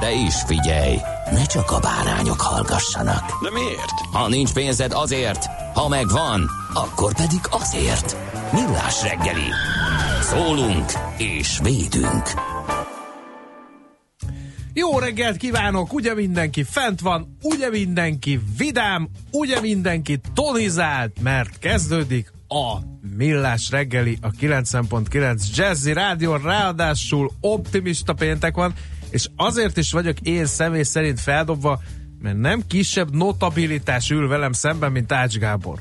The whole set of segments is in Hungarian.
De is figyelj, ne csak a bárányok hallgassanak. De miért? Ha nincs pénzed azért, ha megvan, akkor pedig azért. Millás reggeli. Szólunk és védünk. Jó reggelt kívánok! Ugye mindenki fent van, ugye mindenki vidám, ugye mindenki tonizált, mert kezdődik a Millás reggeli, a 90.9 Jazzy Rádió, ráadásul optimista péntek van, és azért is vagyok én személy szerint feldobva, mert nem kisebb notabilitás ül velem szemben, mint Ács Gábor.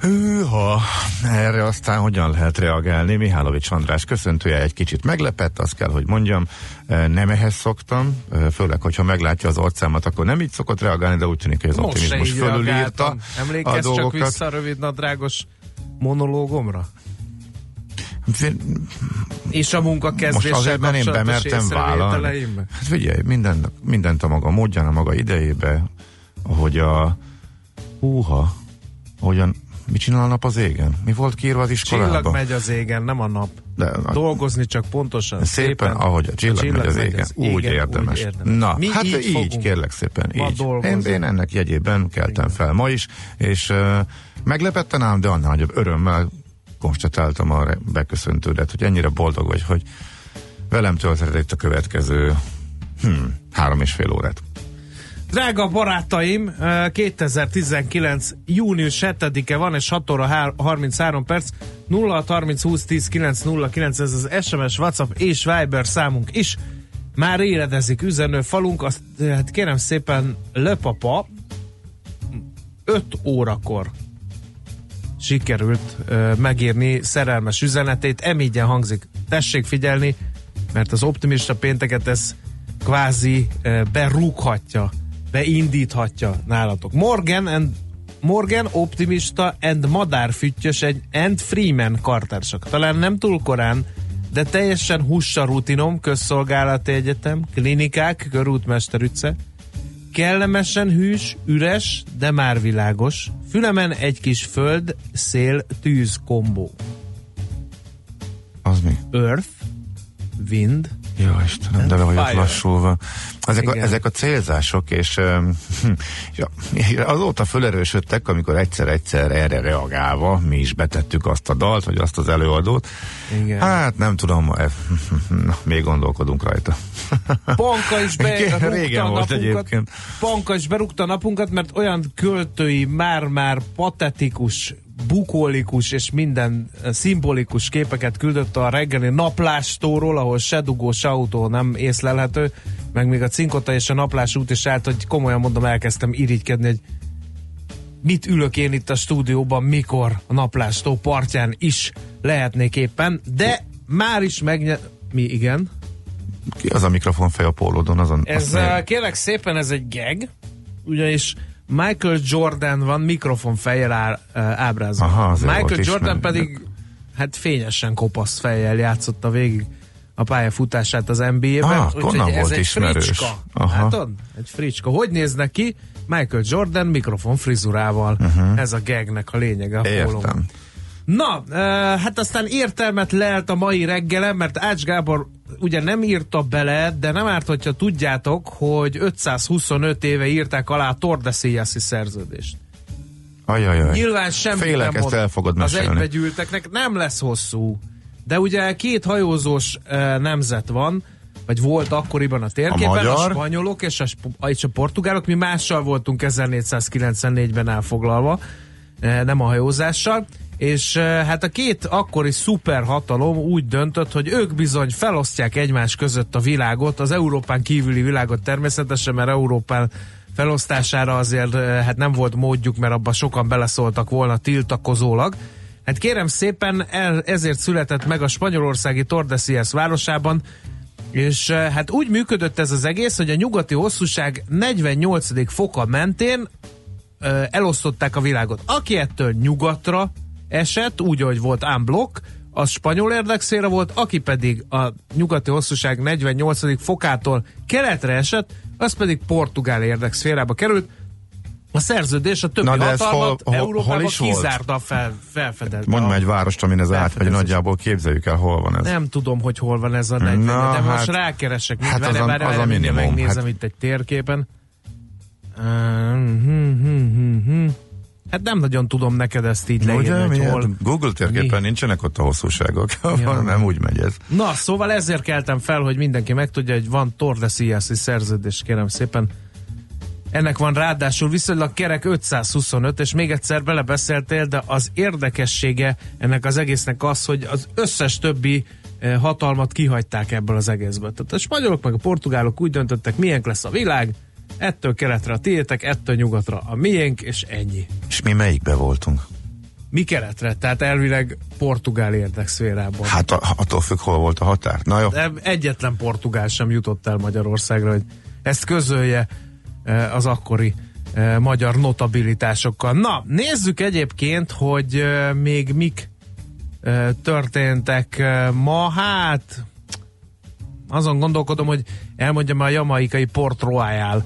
Hűha, erre aztán hogyan lehet reagálni? Mihálovics András köszöntője egy kicsit meglepett, azt kell, hogy mondjam, nem ehhez szoktam, főleg, hogyha meglátja az arcámat, akkor nem így szokott reagálni, de úgy tűnik, hogy az Most optimizmus fölülírta reagáltam. a Emlékezz csak dolgokat. vissza a rövid nadrágos monológomra? És a munka Most azért, mert én bemertem vállalni. Hát figyelj, minden, mindent a maga módján, a maga idejébe, hogy a húha, hogyan, mit csinál a nap az égen? Mi volt kiírva az Csillag iskolában? megy az égen, nem a nap. De, a, Dolgozni csak pontosan. Szépen, ahogy a csillag, megy az égen. Úgy, érdemes. Na, Mi hát így, így, kérlek szépen, így. Én, én ennek jegyében keltem Igen. fel ma is, és uh, meglepetten ám, de annál nagyobb örömmel konstatáltam a beköszöntődet, hogy ennyire boldog vagy, hogy velem töltheted itt a következő hm, három és fél órát. Drága barátaim, eh, 2019. június 7-e van, és 6 óra há- 33 perc, 0 30 20 10 909, ez az SMS, WhatsApp és Viber számunk is. Már éledezik üzenő falunk, azt hát kérem szépen, Löpapa 5 órakor sikerült uh, megírni szerelmes üzenetét, emígyen hangzik. Tessék figyelni, mert az optimista pénteket ez kvázi uh, berúghatja, beindíthatja nálatok. Morgan and Morgan optimista and madárfüttyös egy and Freeman kartársak. Talán nem túl korán, de teljesen hussa rutinom, közszolgálati egyetem, klinikák, körútmester utca, kellemesen hűs, üres, de már világos. Fülemen egy kis föld, szél, tűz kombó. Az mi? Earth, wind, Jó Istenem, de le vagyok Fire. lassulva. Ezek a, ezek a célzások, és, és azóta fölerősödtek, amikor egyszer-egyszer erre reagálva mi is betettük azt a dalt, vagy azt az előadót. Igen. Hát nem tudom, még gondolkodunk rajta. Panka is berúgta Régen a volt napunkat. egyébként. Panka is berúgta napunkat, mert olyan költői, már-már patetikus, bukólikus és minden eh, szimbolikus képeket küldött a reggeli naplástóról, ahol se dugó, se autó nem észlelhető, meg még a cinkota és a naplás út is állt, hogy komolyan mondom, elkezdtem irigykedni, hogy mit ülök én itt a stúdióban, mikor a naplástó partján is lehetnék éppen, de már is megnye... Mi, igen? Ki az a mikrofonfej a pólódon? Azon, Ez uh, még- kérlek szépen, ez egy gag, ugyanis Michael Jordan van mikrofon fejjel á, ábrázolva. Aha, Michael Jordan ismerő. pedig hát fényesen kopasz fejjel játszotta végig a pályafutását az NBA-ben. Ah, úgyhogy ez egy ismerős. fricska. Aha. Látod? Egy fricska. Hogy néznek ki? Michael Jordan mikrofon frizurával. Uh-huh. Ez a gagnek a lényege a. Értem. Na, uh, hát aztán értelmet lelt a mai reggelem, mert Ács Gábor ugye nem írta bele, de nem árt, hogyha tudjátok, hogy 525 éve írták alá a Tordesillas-i szerződést. Ajajaj. Nyilván semmi Félek, nem ezt el fogod az egybegyűlteknek, nem lesz hosszú. De ugye két hajózós uh, nemzet van, vagy volt akkoriban a térképen, A magyar? a spanyolok és a, és a portugálok, mi mással voltunk 1494-ben elfoglalva, eh, nem a hajózással, és hát a két akkori szuperhatalom úgy döntött, hogy ők bizony felosztják egymás között a világot, az Európán kívüli világot természetesen, mert Európán felosztására azért hát nem volt módjuk, mert abban sokan beleszóltak volna tiltakozólag. Hát kérem szépen, el, ezért született meg a spanyolországi Tordesillas városában, és hát úgy működött ez az egész, hogy a nyugati hosszúság 48. foka mentén elosztották a világot. Aki ettől nyugatra esett, úgy, hogy volt unblock, az spanyol érdekszféra volt, aki pedig a nyugati hosszúság 48. fokától keletre esett, az pedig portugál érdekszférába került. A szerződés a többi Na, de hatalmat hol- hol- Európában hol kizárta fel, felfedett. Mondd a- már egy várost, amin ez átmegy, felfedezés. nagyjából képzeljük el, hol van ez. nem tudom, hogy hol van ez a 40, Na, de most hát- rákeresek. hát Hát az a- várj, az várj, a minimum, Megnézem hát- itt egy térképen. Uh, hm, hm, hm, hm. Hát nem nagyon tudom neked ezt így leírni, Ugye, hogy hol. Google térképen Mi? nincsenek ott a hosszúságok. Ja. nem úgy megy ez. Na, szóval ezért keltem fel, hogy mindenki megtudja, hogy van Tordesillas-i szerződés, kérem szépen. Ennek van ráadásul viszonylag kerek 525, és még egyszer belebeszéltél, de az érdekessége ennek az egésznek az, hogy az összes többi eh, hatalmat kihagyták ebből az egészből. Tehát a spanyolok meg a portugálok úgy döntöttek, milyen lesz a világ, ettől keletre a tiétek, ettől nyugatra a miénk, és ennyi. És mi melyikbe voltunk? Mi keletre? Tehát elvileg portugál érdekszférában. Hát a, attól függ, hol volt a határ. Na jó. De egyetlen portugál sem jutott el Magyarországra, hogy ezt közölje eh, az akkori eh, magyar notabilitásokkal. Na, nézzük egyébként, hogy eh, még mik történtek ma. Hát azon gondolkodom, hogy elmondjam a jamaikai Port Royal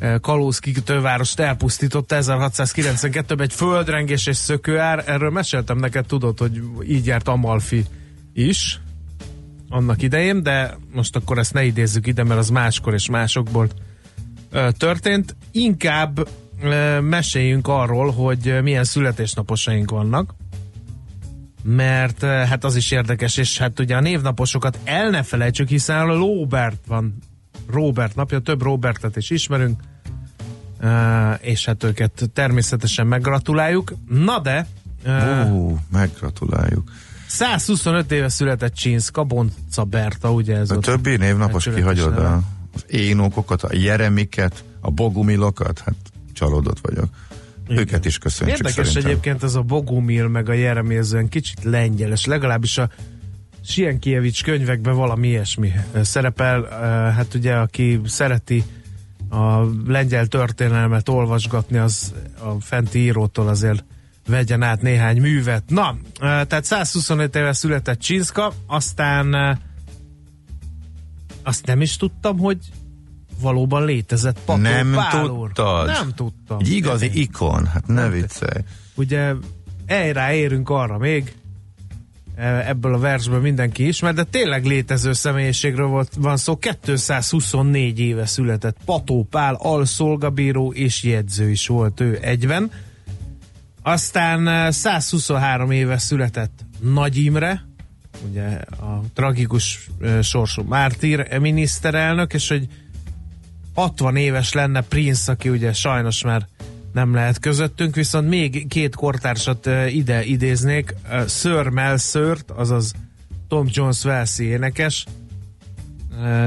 eh, kalóz kikötővárost elpusztította 1692-ben egy földrengés és szökőár. Erről meséltem neked, tudod, hogy így járt Amalfi is annak idején, de most akkor ezt ne idézzük ide, mert az máskor és másokból ö, történt. Inkább ö, meséljünk arról, hogy milyen születésnaposaink vannak, mert hát az is érdekes, és hát ugye a névnaposokat el ne felejtsük, hiszen a Robert van, Robert napja, több Robertet is ismerünk, és hát őket természetesen meggratuláljuk. Na de, Ú, meggratuláljuk. 125 éve született Csinszka, Bonca Berta, ugye ez A többi névnapos becsületes kihagyod a, az énokokat, a jeremiket, a bogumilokat, hát csalódott vagyok. Igen. Őket is köszönjük Érdekes szerintem. egyébként ez a Bogumil meg a Jeremi, ez olyan kicsit lengyeles, legalábbis a Sienkiewicz könyvekben valami ilyesmi szerepel. Hát ugye, aki szereti a lengyel történelmet olvasgatni, az a fenti írótól azért vegyen át néhány művet. Na, tehát 125 éve született Csinszka, aztán azt nem is tudtam, hogy valóban létezett Pató Nem Pál úr. tudtad? Nem tudtam. Egy igazi Nem. ikon, hát ne Nem viccelj. Ugye el ráérünk arra még, ebből a versből mindenki ismer, de tényleg létező személyiségről volt, van szó. 224 éve született Pató Pál, alszolgabíró és jegyző is volt ő egyben. Aztán e, 123 éve született Nagy Imre, ugye a tragikus e, sorsú mártír miniszterelnök, és hogy 60 éves lenne Prince, aki ugye sajnos már nem lehet közöttünk, viszont még két kortársat ide idéznék. Sir Mel Sört, azaz Tom Jones Welsi énekes,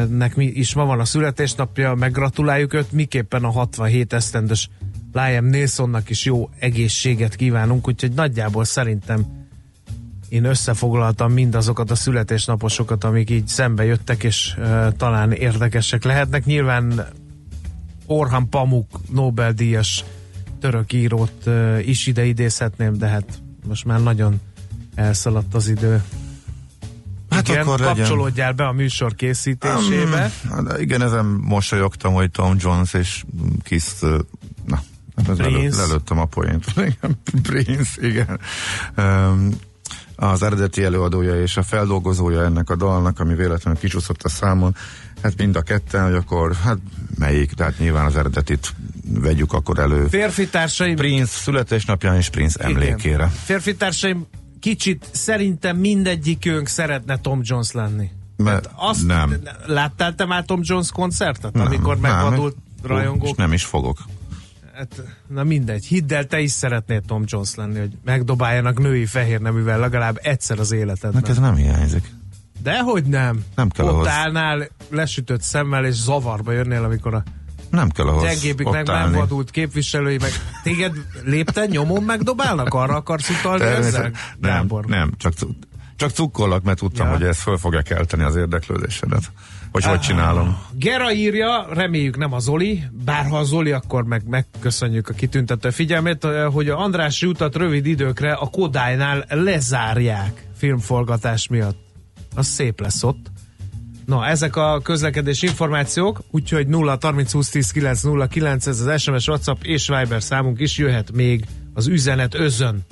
nek mi is ma van a születésnapja, meggratuláljuk őt, miképpen a 67 esztendős Liam Nilssonnak is jó egészséget kívánunk, úgyhogy nagyjából szerintem én összefoglaltam mindazokat a születésnaposokat, amik így szembe jöttek, és uh, talán érdekesek lehetnek. Nyilván Orhan Pamuk Nobel-díjas török írót is ide idézhetném, de hát most már nagyon elszaladt az idő. Hát Igen, akkor legyen. kapcsolódjál be a műsor készítésébe. Um, igen, ezen mosolyogtam, hogy Tom Jones és Kiss, na, hát Prince. lelőtt, lelőttem a poént. Prince, igen. Um, az eredeti előadója és a feldolgozója ennek a dalnak, ami véletlenül kicsúszott a számon, hát mind a ketten, hogy akkor, hát melyik, tehát nyilván az eredetit vegyük akkor elő. Férfi társaim, Prince születésnapján és Prince emlékére. Igen. Férfi társaim, kicsit szerintem mindegyikünk szeretne Tom Jones lenni. Mert Azt nem. Láttál te már Tom Jones koncertet, Nem, amikor megvadult rajongók? És nem is fogok. Hát, na mindegy, hidd el, te is szeretnél Tom Jones lenni, hogy megdobáljanak női fehér neművel legalább egyszer az életedben. Neked nem hiányzik. Dehogy nem. Nem kell Ott ahhoz. állnál lesütött szemmel, és zavarba jönnél, amikor a Nem kell ahhoz gyengébbik meg megvadult képviselői, meg téged lépten nyomon megdobálnak? Arra akarsz utalni ezzel, Nem, Gábor? nem, csak, csak cukkolok, mert tudtam, Ja. hogy ez föl fogja kelteni az érdeklődésedet. Hogy hogy csinálom. Gera írja, reméljük nem a Zoli, bár ha a Zoli, akkor meg megköszönjük a kitüntető figyelmét, eh, hogy a András utat rövid időkre a Kodálynál lezárják filmforgatás miatt. Az szép lesz ott. Na, ezek a közlekedés információk, úgyhogy 0 30 20 10 9 0 9, ez az SMS, WhatsApp és Viber számunk is jöhet még az üzenet özön.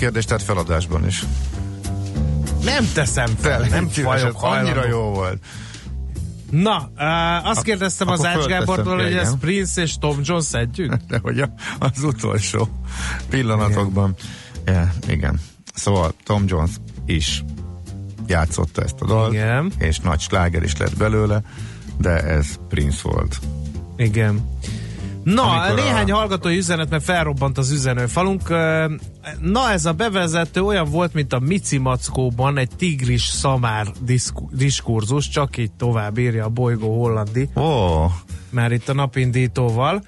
Kérdést tett feladásban is. Nem teszem fel, nem fajok Annyira jó volt. Na, uh, azt kérdeztem az akkor Ács Gábortól, hogy ez Prince és Tom Jones együtt? De hogy a, az utolsó pillanatokban. Igen. Ja, igen. Szóval Tom Jones is játszotta ezt a dalt, Igen. és nagy sláger is lett belőle. de ez Prince volt. Igen. Na, Amikor Amikor a- néhány hallgatói üzenet, mert felrobbant az üzenőfalunk. Na, ez a bevezető olyan volt, mint a Mici Mackóban egy tigris szamár diszku- diskurzus, csak így tovább írja a bolygó hollandi, Ó, már itt a napindítóval.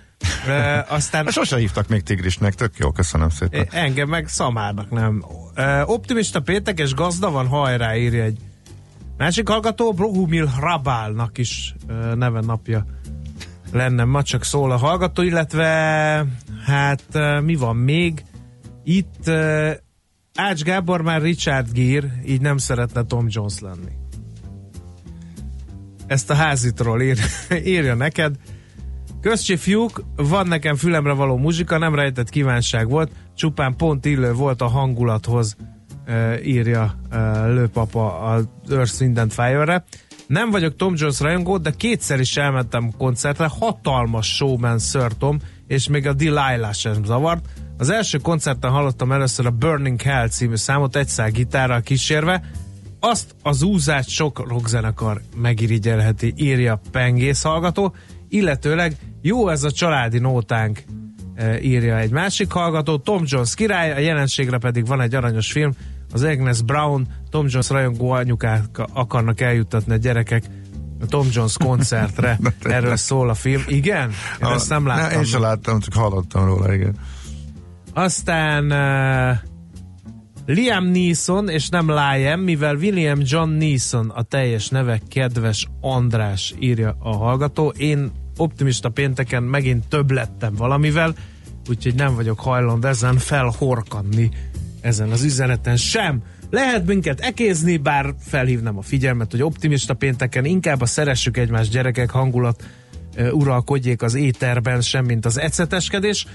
Ö, aztán sose hívtak még tigrisnek, tök jó, köszönöm szépen. engem meg szamárnak nem. Ö, Optimista péntek és gazda van, hajrá írja egy másik hallgató, Brohumil Rabálnak is ö, neve napja lenne, ma csak szól a hallgató, illetve hát ö, mi van még? Itt ö, Ács Gábor már Richard Gere, így nem szeretne Tom Jones lenni. Ezt a házitról ír, írja neked. Közcsi fiúk, van nekem fülemre való muzsika, nem rejtett kívánság volt, csupán pont illő volt a hangulathoz, e, írja e, lőpapa az Earth, Wind and Fire-re. Nem vagyok Tom Jones rajongó, de kétszer is elmentem koncertre, hatalmas showman Sir Tom, és még a Delilah sem zavart. Az első koncerten hallottam először a Burning Hell című számot egy szál gitárral kísérve, azt az úzást sok rockzenekar megirigyelheti, írja Pengész hallgató, illetőleg jó ez a családi nótánk, e, írja egy másik hallgató, Tom Jones király, a jelenségre pedig van egy aranyos film, az Agnes Brown, Tom Jones rajongó anyukák akarnak eljuttatni a gyerekek a Tom Jones koncertre. Erről szól a film. Igen? Én ezt nem láttam. Ne, én sem láttam, csak hallottam róla, igen. Aztán uh, Liam Neeson, és nem Liam, mivel William John Neeson a teljes neve, kedves András írja a hallgató. Én optimista pénteken megint több lettem valamivel, úgyhogy nem vagyok hajlandó ezen felhorkanni ezen az üzeneten sem. Lehet minket ekézni, bár felhívnám a figyelmet, hogy optimista pénteken inkább a szeressük egymás gyerekek hangulat ö, uralkodjék az éterben, sem mint az eceteskedés.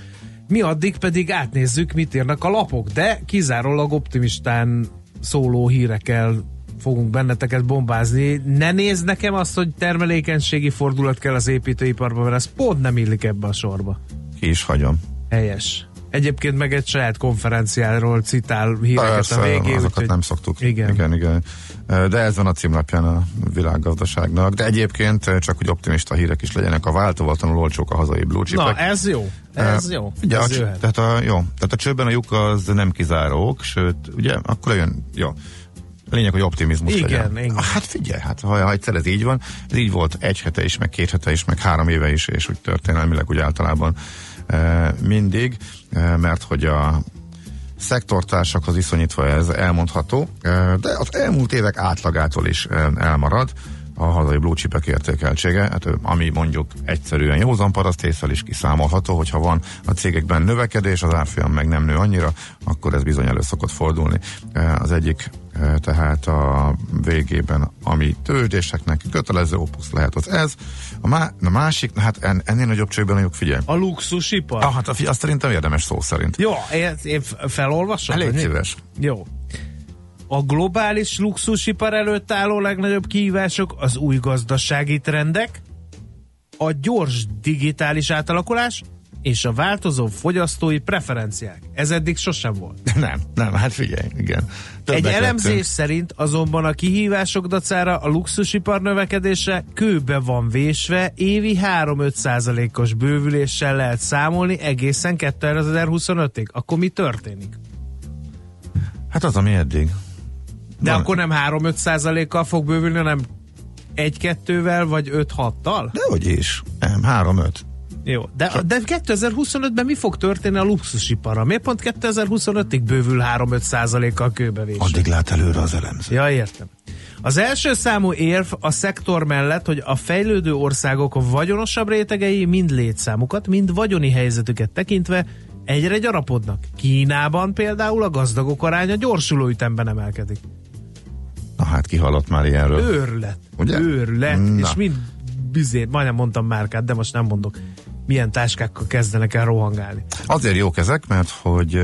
Mi addig pedig átnézzük, mit írnak a lapok, de kizárólag optimistán szóló hírekkel fogunk benneteket bombázni. Ne nézd nekem azt, hogy termelékenységi fordulat kell az építőiparban, mert ez pont nem illik ebbe a sorba. Ki is hagyom. Helyes. Egyébként meg egy saját konferenciáról citál híreket Persze, a végén. azokat úgyhogy- nem szoktuk. Igen. igen, igen. De ez van a címlapján a világgazdaságnak. De egyébként csak, hogy optimista hírek is legyenek, a változatlanul olcsók a hazai blue Na, chipek. ez jó. Ez jó. Ugye, a, ez jöhet. tehát a, jó, tehát a csőben a lyuk az nem kizárók, sőt, ugye, akkor jön, jó. A lényeg, hogy optimizmus Igen, legyen. igen. Ah, Hát figyelj, hát ha, ha egyszer ez így van, ez így volt egy hete is, meg két hete is, meg három éve is, és úgy történelmileg úgy általában e, mindig, e, mert hogy a szektortársakhoz viszonyítva ez elmondható, e, de az elmúlt évek átlagától is e, elmarad a hazai blue értékeltsége, hát, ami mondjuk egyszerűen józan parasztészsel is kiszámolható, hogyha van a cégekben növekedés, az árfolyam meg nem nő annyira, akkor ez bizony elő szokott fordulni. E, Az egyik tehát a végében, ami tőzsdéseknek kötelező opusz lehet, az ez. A, má, a másik, na hát en, ennél nagyobb csőben mondjuk figyelj. A luxusipar? Ah, hát a azt szerintem érdemes szó szerint. Jó, én, felolvasom? Elég szíves. Jó. A globális luxusipar előtt álló legnagyobb kihívások az új gazdasági trendek, a gyors digitális átalakulás és a változó fogyasztói preferenciák. Ez eddig sosem volt. Nem, nem, hát figyelj, igen. Többek Egy elemzés lettünk. szerint azonban a kihívások dacára a luxusipar növekedése kőbe van vésve, évi 3-5 százalékos bővüléssel lehet számolni egészen 2025-ig. Akkor mi történik? Hát az, ami eddig. De Van- akkor nem 3-5 százalékkal fog bővülni, hanem 1-2-vel vagy 5-6-tal? Dehogy is. Nem, három-öt. Jó, de, de 2025-ben mi fog történni a luxusiparra? Miért pont 2025-ig bővül 3-5 százalékkal kőbevésre? Addig lát előre az elemző. Ja, értem. Az első számú érv a szektor mellett, hogy a fejlődő országok vagyonosabb rétegei mind létszámukat, mind vagyoni helyzetüket tekintve egyre gyarapodnak. Kínában például a gazdagok aránya gyorsuló ütemben emelkedik. Na hát kihallott már ilyenről. Őrület. Ugye? Őrület. Na. És mind bizét, majdnem mondtam márkát, de most nem mondok. Milyen táskákkal kezdenek el rohangálni. Azért jók ezek, mert hogy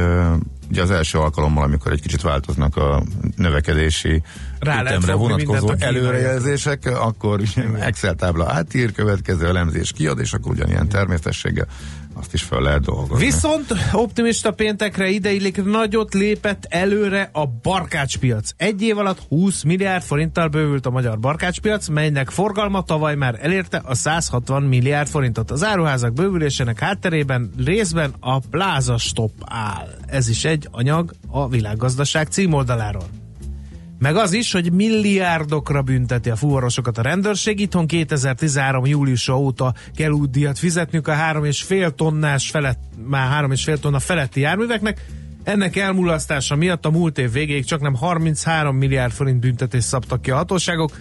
ugye az első alkalommal, amikor egy kicsit változnak a növekedési Rá ütemre vonatkozó előrejelzések, akkor Excel tábla átír, következő elemzés kiad, és akkor ugyanilyen természetességgel azt is fel lehet dolgozni. Viszont optimista péntekre ideillik nagyot lépett előre a barkácspiac. Egy év alatt 20 milliárd forinttal bővült a magyar barkácspiac, melynek forgalma tavaly már elérte a 160 milliárd forintot. Az áruházak bővülésének hátterében részben a Plaza Stop áll. Ez is egy anyag a világgazdaság címoldaláról. Meg az is, hogy milliárdokra bünteti a fuvarosokat a rendőrség. Itthon 2013. júliusa óta kell útdíjat fizetniük a 3,5 tonnás felett, már 3,5 tonna feletti járműveknek. Ennek elmulasztása miatt a múlt év végéig csak nem 33 milliárd forint büntetést szabtak ki a hatóságok.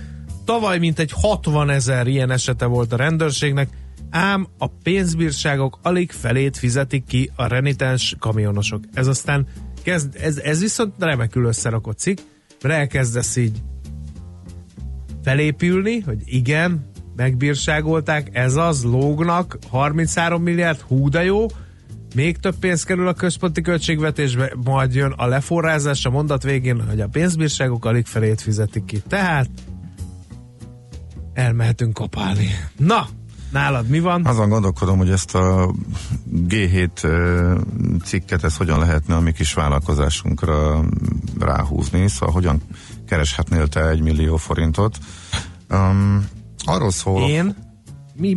Tavaly mintegy 60 ezer ilyen esete volt a rendőrségnek, ám a pénzbírságok alig felét fizetik ki a renitens kamionosok. Ez aztán kezd, ez, ez viszont remekül összerakott cikk, mert elkezdesz így felépülni, hogy igen, megbírságolták, ez az, lógnak, 33 milliárd, hú de jó, még több pénz kerül a központi költségvetésbe, majd jön a leforrázás a mondat végén, hogy a pénzbírságok alig felét fizetik ki. Tehát elmehetünk kapálni. Na, nálad mi van? Azon gondolkodom, hogy ezt a G7 ö, cikket, ezt hogyan lehetne a mi kis vállalkozásunkra ráhúzni, szóval hogyan kereshetnél te egy millió forintot. Um, arról szól, Én? Mi?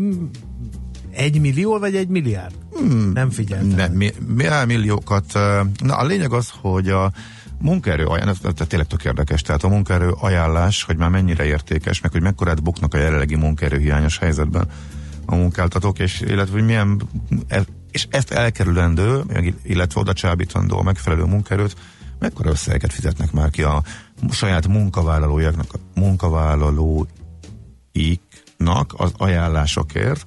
Egy millió vagy egy milliárd? Hmm, Nem figyeltem. ne, mi, mi, milliókat. Na, a lényeg az, hogy a munkaerő ajánlás, tehát tényleg tök érdekes, tehát a munkaerő ajánlás, hogy már mennyire értékes, meg hogy mekkorát buknak a jelenlegi munkaerő hiányos helyzetben a munkáltatók, és illetve hogy milyen, e- és ezt elkerülendő, illetve oda csábítandó a megfelelő munkaerőt, mekkora összegeket fizetnek már ki a saját munkavállalójaknak, munkavállalóiknak az ajánlásokért.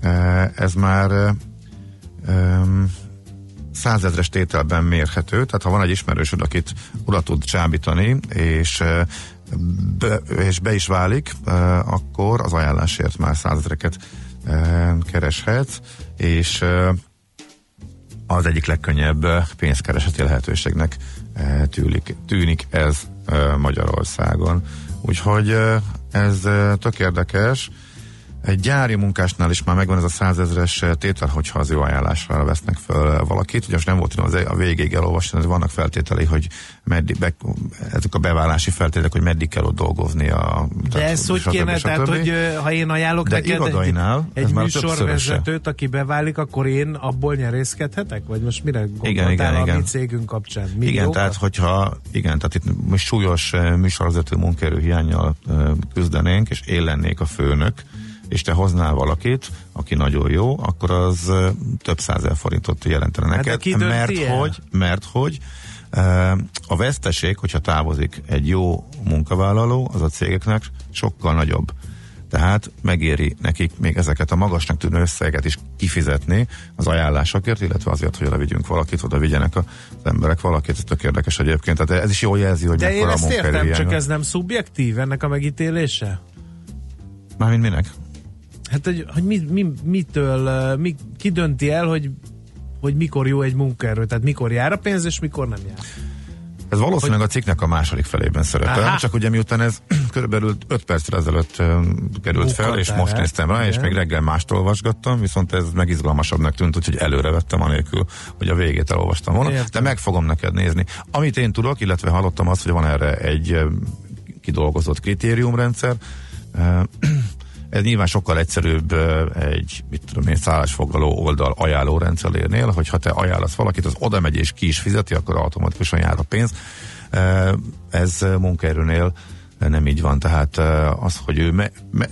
E, Ez már e, százezres tételben mérhető, tehát ha van egy ismerősöd, akit oda tud csábítani, és, be, és be is válik, akkor az ajánlásért már százezreket kereshetsz, és e, az egyik legkönnyebb e, pénzkereseti lehetőségnek e, tűlik, tűnik ez Magyarországon. Úgyhogy ez tök érdekes. Egy gyári munkásnál is már megvan ez a százezres tétel, hogyha az ő ajánlásra vesznek fel valakit. Ugye most nem volt tudom az a végéig elolvasni, de vannak feltételei, hogy meddig, be, ezek a beválási feltételek, hogy meddig kell ott dolgozni. A, De ez hogy kéne, tehát, hogy ha én ajánlok De neked irodainál egy, egy műsorvezetőt, aki beválik, akkor én abból nyerészkedhetek? Vagy most mire gondoltál igen, a igen. mi cégünk kapcsán? Igen, Milliókat? tehát hogyha, igen, tehát itt most súlyos műsorvezető munkaerő hiányjal küzdenénk, és én lennék a főnök, és te hoznál valakit, aki nagyon jó, akkor az több százezer forintot jelentene Hát neked, dönti mert el? hogy, mert hogy a veszteség, hogyha távozik egy jó munkavállaló, az a cégeknek sokkal nagyobb. Tehát megéri nekik még ezeket a magasnak tűnő összegeket is kifizetni az ajánlásokért, illetve azért, hogy oda vigyünk valakit, oda vigyenek az emberek valakit. Ez tök érdekes egyébként. Tehát ez is jól jelzi, hogy De én ezt értem, csak ez nem szubjektív ennek a megítélése? Mármint minek? Hát, hogy, hogy mi, mi, mitől, mi, ki dönti el, hogy, hogy mikor jó egy munkaerő, tehát mikor jár a pénz, és mikor nem jár. Ez valószínűleg a cikknek a második felében szerepel, Aha. csak ugye miután ez körülbelül 5 percre ezelőtt került fel, és most néztem rá, és Igen. még reggel mást olvasgattam, viszont ez megizgalmasabbnak tűnt, úgyhogy előre vettem anélkül, hogy a végét elolvastam volna. Értem. De meg fogom neked nézni. Amit én tudok, illetve hallottam azt, hogy van erre egy kidolgozott kritériumrendszer, ez nyilván sokkal egyszerűbb egy, mit tudom én, szállásfoglaló oldal ajánló rendszerénél, hogyha te ajánlasz valakit, az oda megy és ki is fizeti, akkor automatikusan jár a pénz. Ez munkaerőnél nem így van, tehát az, hogy ő me, me,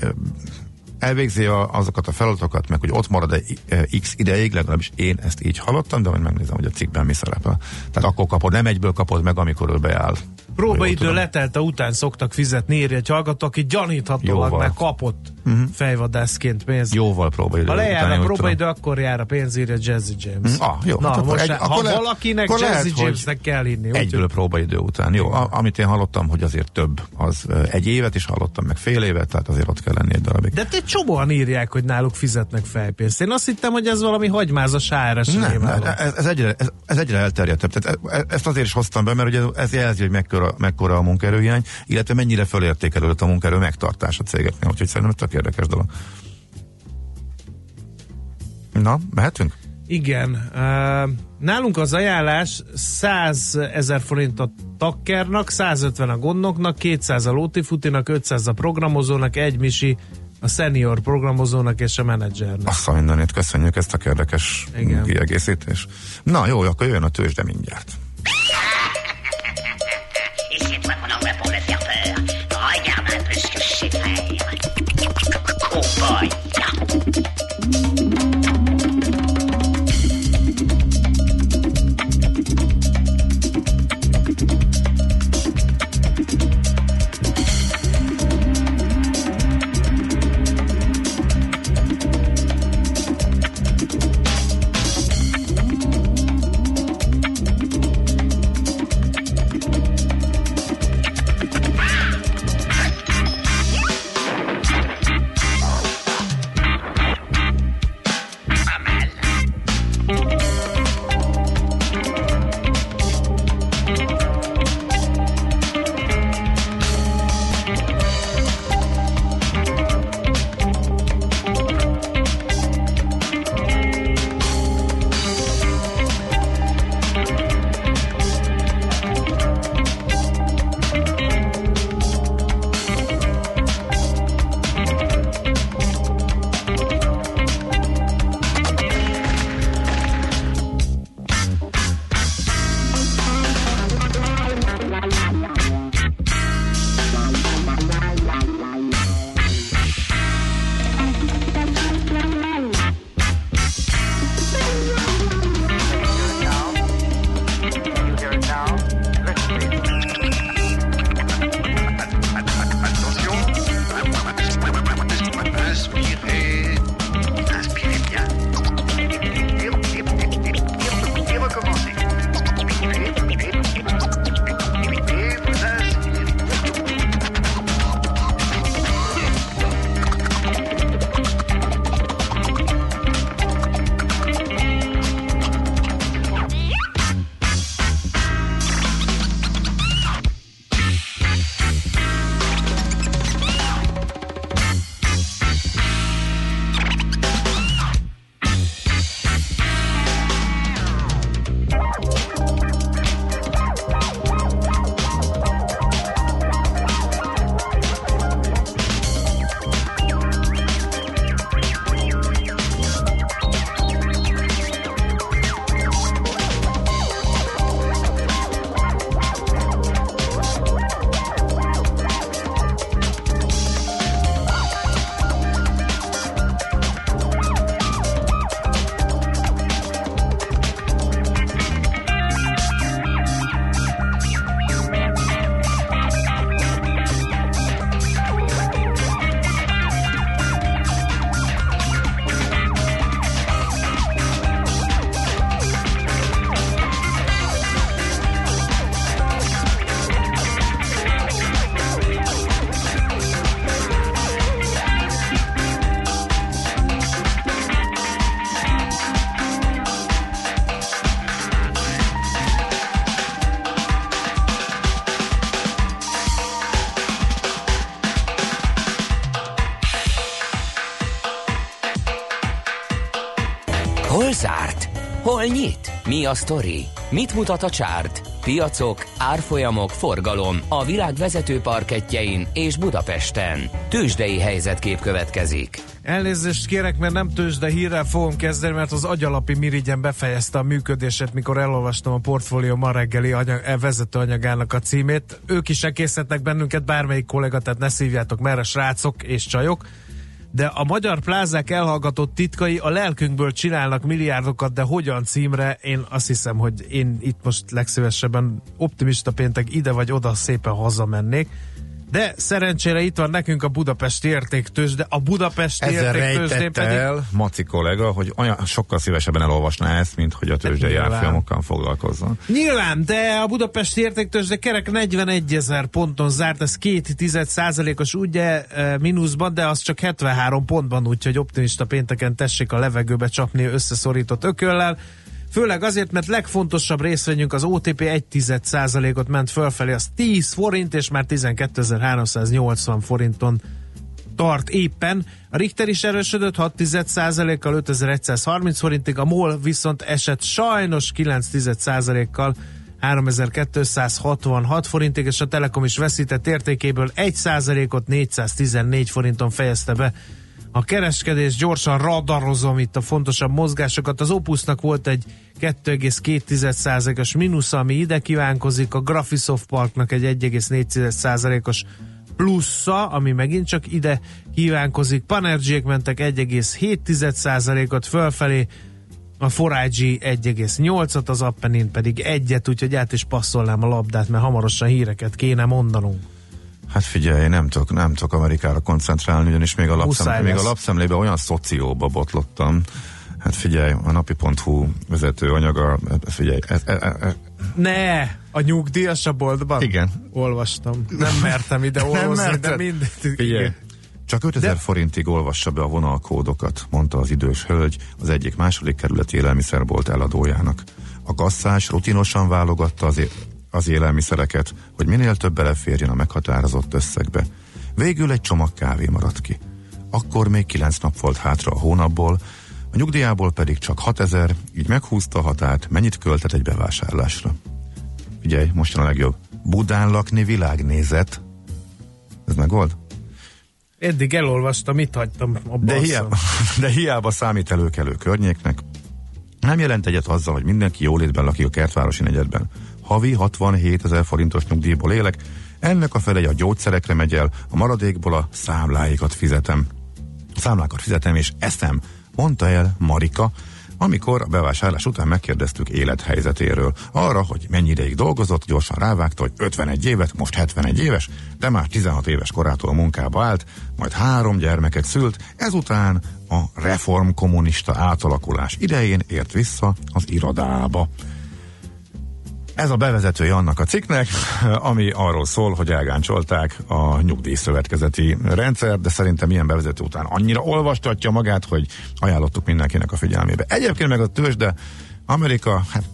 elvégzi a, azokat a feladatokat, meg hogy ott marad egy x ideig, legalábbis én ezt így hallottam, de majd megnézem, hogy a cikkben mi szerepel. Tehát akkor kapod, nem egyből kapod meg, amikor ő beáll Próbaidő letelte után szoktak fizetni, írja egy hallgató, aki gyaníthatólag Jóval. már kapott uh-huh. fejvadászként pénzt. Jóval próbaidő. Ha lejár a úgy próbaidő, akkor jár a pénz, írja Jazzy James. Mm, ah, jó, Na, hát most egy- ha akkor lehet- valakinek akkor lehet, Jazzy hogy Jamesnek kell hinni. tudom. Egyből próbaidő után. Jó, a, amit én hallottam, hogy azért több, az egy évet is hallottam, meg fél évet, tehát azért ott kell lenni egy darabig. De egy csomóan írják, hogy náluk fizetnek fejpénzt. Én azt hittem, hogy ez valami hagymázas ARS Nem, ez, ez, egyre, ez, ez egyre elterjedtebb. Tehát e- e- ezt azért is hoztam be, mert ugye ez jelzi, hogy mekkora, mekkora a munkaerőhiány, illetve mennyire fölértékelődött a munkaerő megtartás a cégeknél. Úgyhogy szerintem ez tök érdekes dolog. Na, mehetünk? Igen. Nálunk az ajánlás 100 ezer forint a takkernak, 150 a gondnoknak, 200 a lótifutinak, 500 a programozónak, egy misi a senior programozónak és a menedzsernek. Azt a mindenét, köszönjük ezt a érdekes kiegészítést. Na jó, akkor jöjjön a tőzsde mindjárt. Hol nyit? Mi a sztori? Mit mutat a csárt? Piacok, árfolyamok, forgalom a világ vezető parketjein és Budapesten. Tősdei helyzetkép következik. Elnézést kérek, mert nem tőzsde hírrel fogom kezdeni, mert az agyalapi mirigyen befejezte a működését, mikor elolvastam a portfólió ma reggeli anyag, e, vezető anyagának a címét. Ők is egészhetnek bennünket, bármelyik kollega, tehát ne szívjátok merre, srácok és csajok. De a magyar plázák elhallgatott titkai a lelkünkből csinálnak milliárdokat, de hogyan címre? Én azt hiszem, hogy én itt most legszívesebben optimista péntek ide vagy oda szépen hazamennék. De szerencsére itt van nekünk a Budapesti értéktős, de a Budapesti értéktősdén pedig el Maci kollega, hogy olyan sokkal szívesebben elolvasná ezt, mint hogy a tőzsdei árfolyamokkal foglalkozzon. Nyilván, de a Budapesti értéktősde kerek 41 ezer ponton zárt, ez két tized százalékos ugye e, mínuszban, de az csak 73 pontban, úgyhogy optimista pénteken tessék a levegőbe csapni összeszorított ököllel. Főleg azért, mert legfontosabb részvényünk az OTP 1 tized százalékot ment fölfelé, az 10 forint, és már 12.380 forinton tart éppen. A Richter is erősödött 6% kal 5130 forintig, a MOL viszont esett sajnos 9% kal 3266 forintig, és a Telekom is veszített értékéből 1% ot 414 forinton fejezte be a kereskedés. Gyorsan radarozom itt a fontosabb mozgásokat. Az Opusnak volt egy 2,2%-os mínusz, ami ide kívánkozik, a Graphisoft Parknak egy 1,4%-os plusza, ami megint csak ide kívánkozik. Panergyék mentek 1,7%-ot fölfelé, a Forage 1,8-at, az Appenin pedig egyet, úgyhogy át is passzolnám a labdát, mert hamarosan híreket kéne mondanunk. Hát figyelj, nem tudok, nem tudok Amerikára koncentrálni, ugyanis még a, lapszem, még a lapszemlébe olyan szocióba botlottam. Hát figyelj, a napi.hu vezető anyaga, figyelj, ez, ez, ez, Ne! A nyugdíjas a boltban? Igen. Olvastam. Nem mertem ide olvasni, de merted? mindegy. Figyelj, csak 5000 De- forintig olvassa be a vonalkódokat, mondta az idős hölgy az egyik második kerületi élelmiszerbolt eladójának. A kasszás rutinosan válogatta az, az élelmiszereket, hogy minél több beleférjen a meghatározott összegbe. Végül egy csomag kávé maradt ki. Akkor még 9 nap volt hátra a hónapból, a nyugdíjából pedig csak 6000, így meghúzta a határt, mennyit költett egy bevásárlásra. Figyelj, most jön a legjobb. Budán lakni világnézet. Ez meg volt? Eddig elolvastam, mit hagytam a De hiába, de hiába számít előkelő környéknek, nem jelent egyet azzal, hogy mindenki jólétben lakik a kertvárosi negyedben. Havi 67 ezer forintos nyugdíjból élek, ennek a fele a gyógyszerekre megy el, a maradékból a számláikat fizetem. Számlákat fizetem és eszem, mondta el Marika, amikor a bevásárlás után megkérdeztük élethelyzetéről. Arra, hogy mennyi ideig dolgozott, gyorsan rávágta, hogy 51 évet, most 71 éves, de már 16 éves korától munkába állt, majd három gyermeket szült, ezután a reformkommunista átalakulás idején ért vissza az irodába. Ez a bevezetője annak a cikknek, ami arról szól, hogy elgáncsolták a nyugdíjszövetkezeti rendszer, de szerintem ilyen bevezető után annyira olvastatja magát, hogy ajánlottuk mindenkinek a figyelmébe. Egyébként meg a tőzsde, Amerika, hát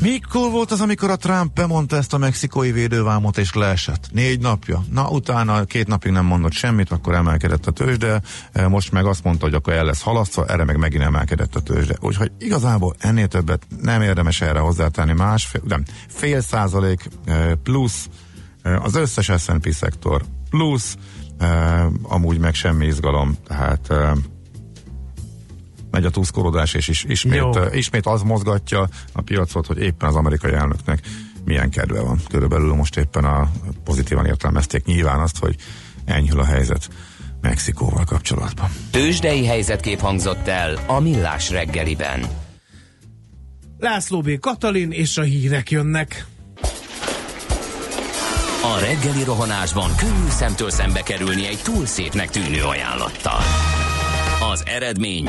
mikor volt az, amikor a Trump bemondta ezt a mexikói védővámot és leesett? Négy napja. Na, utána két napig nem mondott semmit, akkor emelkedett a tőzsde, E, most meg azt mondta, hogy akkor el lesz halasztva, erre meg megint emelkedett a tőzsde. Úgyhogy igazából ennél többet nem érdemes erre hozzátenni, másfél, nem, fél százalék e, plusz e, az összes S&P szektor plusz, amúgy meg semmi izgalom, tehát megy a túszkorodás, és is, ismét, Jó. ismét az mozgatja a piacot, hogy éppen az amerikai elnöknek milyen kedve van. Körülbelül most éppen a pozitívan értelmezték nyilván azt, hogy enyhül a helyzet Mexikóval kapcsolatban. Tőzsdei helyzetkép hangzott el a Millás reggeliben. László B. Katalin és a hírek jönnek. A reggeli rohanásban könnyű szemtől szembe kerülni egy túl szépnek tűnő ajánlattal. Az eredmény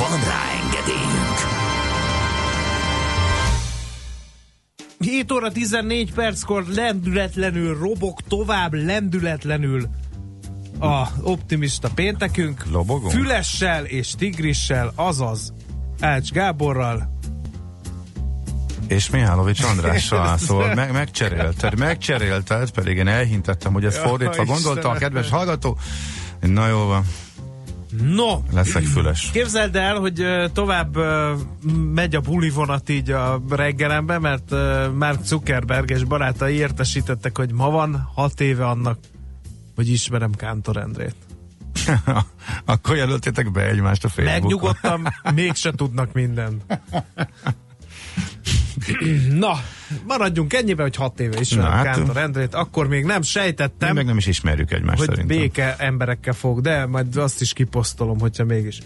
Van rá engedélyünk! 7 óra 14 perckor lendületlenül robog tovább, lendületlenül a optimista péntekünk. Lobogunk? Fülessel és tigrissel, azaz Ács Gáborral. És Mihálovics Andrással szól, meg, megcserélted, megcserélted, pedig én elhintettem, hogy ez Ja, fordítva gondolta a kedves hallgató. Na jó van, No, leszek füles. Képzeld el, hogy tovább megy a buli vonat így a reggelembe, mert Mark Zuckerberg és barátai értesítettek, hogy ma van hat éve annak, hogy ismerem Kántor Endrét. Akkor jelöltétek be egymást a Facebookon. Megnyugodtam, mégse tudnak mindent. Na, maradjunk ennyibe, hogy hat éve Na, hát- Kántor Endrét, akkor még nem Mi sejtettem, meg nem is ismerjük egymást hogy szerintem. béke emberekkel fog, de majd azt is kiposztolom, hogyha mégis.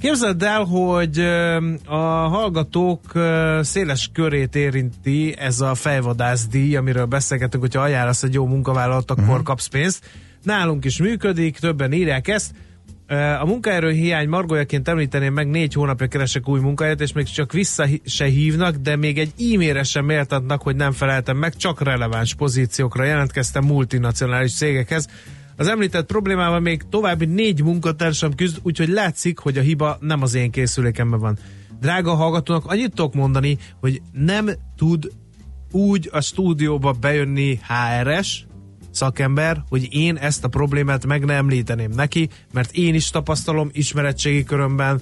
Képzeld el, hogy a hallgatók széles körét érinti ez a fejvadász-díj, amiről beszélgetünk, hogyha ajánlasz egy jó munkavállalat, akkor uh-huh. kapsz pénzt. Nálunk is működik, többen írják ezt. A munkaerő hiány margójaként említeném meg, négy hónapja keresek új munkahelyet, és még csak vissza se hívnak, de még egy e-mailre sem méltatnak, hogy nem feleltem meg, csak releváns pozíciókra jelentkeztem multinacionális cégekhez. Az említett problémával még további négy munkatársam küzd, úgyhogy látszik, hogy a hiba nem az én készülékemben van. Drága hallgatónak, annyit tudok mondani, hogy nem tud úgy a stúdióba bejönni HRS, szakember, hogy én ezt a problémát meg ne említeném neki, mert én is tapasztalom ismeretségi körömben,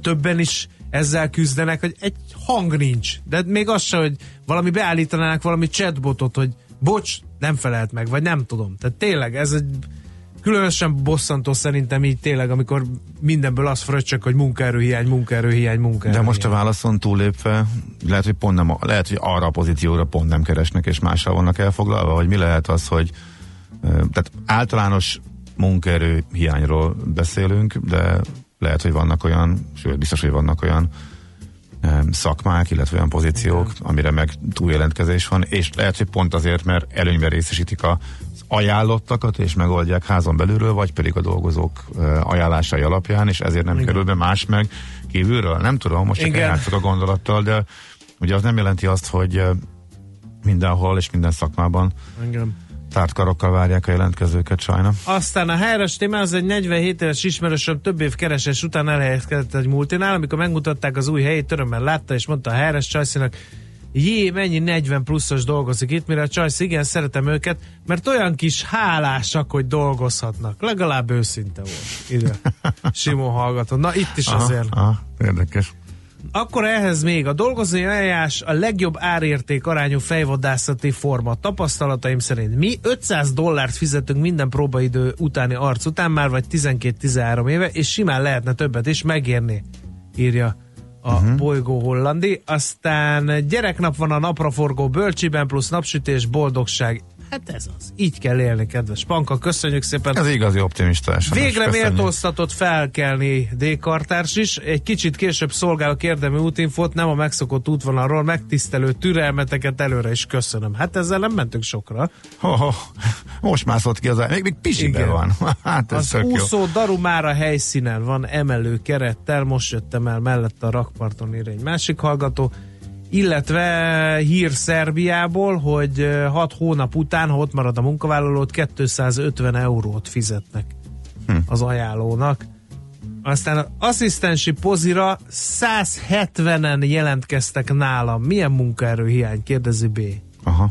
többen is ezzel küzdenek, hogy egy hang nincs. De még az se, hogy valami beállítanának valami chatbotot, hogy bocs, nem felelt meg, vagy nem tudom. Tehát tényleg ez egy különösen bosszantó szerintem így tényleg, amikor mindenből az fröccsök, hogy munkaerőhiány, munkaerőhiány, munkaerőhiány. De most a válaszon túllépve, lehet, hogy pont nem, lehet, hogy arra a pozícióra pont nem keresnek, és mással vannak elfoglalva, hogy mi lehet az, hogy tehát általános munkaerő hiányról beszélünk, de lehet, hogy vannak olyan, sőt, biztos, hogy vannak olyan szakmák, illetve olyan pozíciók, Igen. amire meg túljelentkezés van, és lehet, hogy pont azért, mert előnyben részesítik a ajánlottakat, és megoldják házon belülről, vagy pedig a dolgozók ajánlásai alapján, és ezért nem Igen. kerül be más meg kívülről. Nem tudom, most csak Igen. eljátszok a gondolattal, de ugye az nem jelenti azt, hogy mindenhol és minden szakmában Engem. Tárt karokkal várják a jelentkezőket sajna. Aztán a téma az egy 47 éves ismerősöm több év keresés után elhelyezkedett egy multinál, amikor megmutatták az új helyét, örömmel látta, és mondta a Csajszinak, jé, mennyi 40 pluszos dolgozik itt, mire a Csajsz, igen, szeretem őket, mert olyan kis hálásak, hogy dolgozhatnak. Legalább őszinte volt. Ide. Simon hallgató. Na itt is azért. aha, érdekes. Akkor ehhez még a dolgozói eljárás a legjobb árérték arányú fejvadászati forma. Tapasztalataim szerint mi 500 dollárt fizetünk minden próbaidő utáni arc után már vagy 12-13 éve, és simán lehetne többet is megérni, írja a uh-huh. bolygó hollandi. Aztán gyereknap van a napraforgó bölcsiben, plusz napsütés, boldogság. Hát ez az. Így kell élni, kedves Panka. Köszönjük szépen. Ez igazi optimistás. Végre méltóztatott felkelni D-kartárs is. Egy kicsit később szolgálok érdemi útinfót, nem a megszokott útvonalról, megtisztelő türelmeteket előre is köszönöm. Hát ezzel nem mentünk sokra. Ho, ho, most mászott ki az még, még pisiben Igen. van. Hát ez Az jó. úszó daru már a helyszínen van, emelő kerettel, most jöttem el mellette a rakparton ír egy másik hallgató, illetve hír Szerbiából, hogy 6 hónap után, ha ott marad a munkavállalót, 250 eurót fizetnek Hm. az ajánlónak. Aztán az asszisztensi pozira 170-en jelentkeztek nálam. Milyen munkaerőhiány? Kérdezi B. Aha.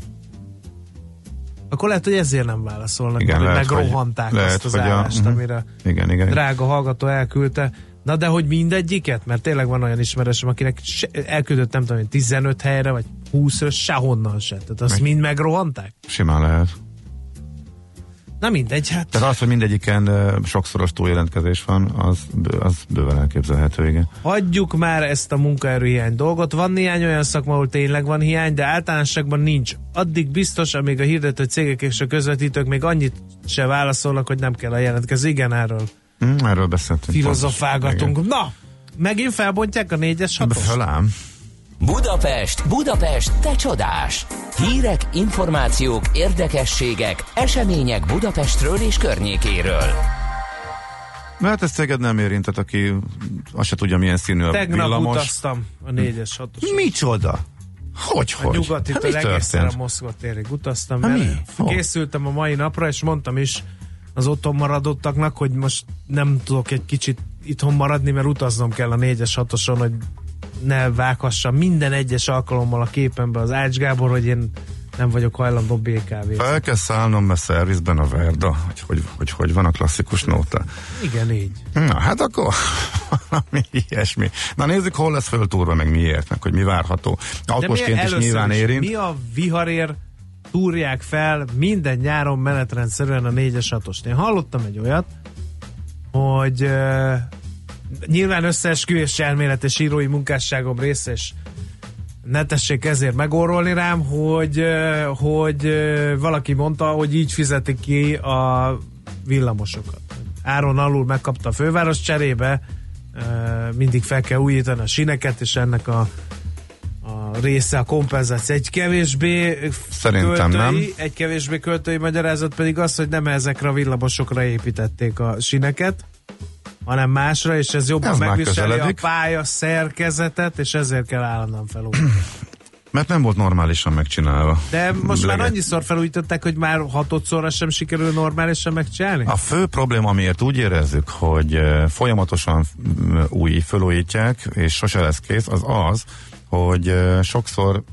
Akkor lehet, hogy ezért nem válaszolnak, Igen, mert hogy lehet, hogy- megrohanták lehet, azt az hogy a- állást, mhm. amire Igen, igen. drága hallgató elküldte. Na de hogy mindegyiket? Mert tényleg van olyan ismerősöm, akinek se, elküldött nem tudom, én, 15 helyre, vagy 20 sehonnan se. Tehát azt Meg- mind megrohanták? Simán lehet. Na mindegy, hát Tehát az, hogy mindegyiken sokszoros túljelentkezés van, az, az bőven elképzelhető, igen. hagyjuk már ezt a munkaerőhiány dolgot. Van néhány olyan szakma, ahol tényleg van hiány, de általánosságban nincs. Addig biztos, amíg a hirdető cégek és a közvetítők még annyit se válaszolnak, hogy nem kell a jelentkező. Igen, erről Hm, erről beszéltünk. filozofálgatunk. Na, megint felbontják a négyes hatos? Fölám. Budapest, Budapest, te csodás! Hírek, információk, érdekességek, események Budapestről és környékéről. Mert ez téged nem érintett, aki azt se tudja, milyen színű a Tegnap villamos. utaztam a négyes hatos. Micsoda? Hogy, A hogy? nyugatitól Hát mi egészen a? Moszkva térig utaztam, Hát mert mi? Készültem a mai napra, és mondtam is az otthon maradottaknak, hogy most nem tudok egy kicsit itthon maradni, mert utaznom kell a 4-es 6 hogy ne vághassam minden egyes alkalommal a képembe az Ács Gábor, hogy én nem vagyok hajlandó BKV. Fel kell szállnom, mert szervizben a Verda, hogy hogy, hogy, hogy van a klasszikus nóta. Igen, így. Na, hát akkor valami ilyesmi. Na nézzük, hol lesz föltúrva, meg miért, meg hogy mi várható. Autósként is nyilván érint. Mi a viharér túrják fel minden nyáron menetrendszerűen a 4-es 6 Én hallottam egy olyat, hogy uh, nyilván összeesküvés elméletes írói munkásságom része, és ne tessék ezért megorolni rám, hogy, uh, hogy uh, valaki mondta, hogy így fizetik ki a villamosokat. Áron alul megkapta a főváros cserébe, mindig fel kell újítani a sineket, és ennek a része a kompenzáció. Egy kevésbé Szerintem költői, nem. egy kevésbé költői magyarázat pedig az, hogy nem ezekre a villamosokra építették a sineket, hanem másra, és ez jobban Ez már megviseli a pálya szerkezetet, és ezért kell állandóan felújítani. Mert nem volt normálisan megcsinálva. De most már Lege- annyiszor felújították, hogy már hatodszorra sem sikerül normálisan megcsinálni? A fő probléma, amiért úgy érezzük, hogy eh, folyamatosan mm, új felújítják, és sose lesz kész, az az, hogy sokszor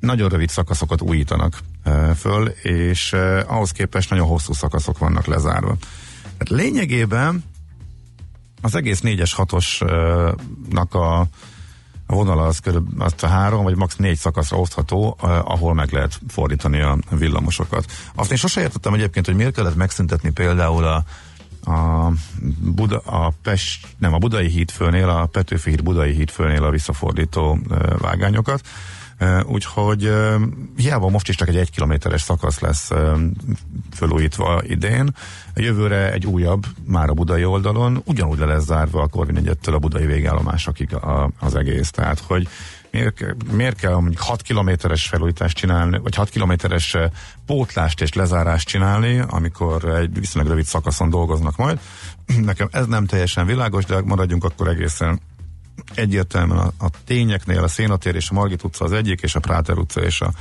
nagyon rövid szakaszokat újítanak föl, és ahhoz képest nagyon hosszú szakaszok vannak lezárva. Tehát lényegében az egész 4-es 6-osnak a a vonala az körülbelül azt a három, vagy max. négy szakaszra osztható, ahol meg lehet fordítani a villamosokat. Azt én sose értettem egyébként, hogy miért kellett megszüntetni például a, a, Buda, a Pest, nem, a Budai hídfőnél, a Petőfi híd Budai hídfőnél a visszafordító vágányokat. Úgyhogy hiába most is csak egy egy kilométeres szakasz lesz fölújítva idén, jövőre egy újabb, már a budai oldalon, ugyanúgy le lesz zárva a Korvin egyettől a budai végállomásokig az egész. Tehát, hogy miért, miért kell mondjuk 6 kilométeres felújítást csinálni, vagy 6 kilométeres eh, pótlást és lezárást csinálni, amikor egy viszonylag rövid szakaszon dolgoznak majd. Nekem ez nem teljesen világos, de maradjunk akkor egészen egyértelműen a, a tényeknél a Szénatér és a Margit utca az egyik, és a Práter utca és a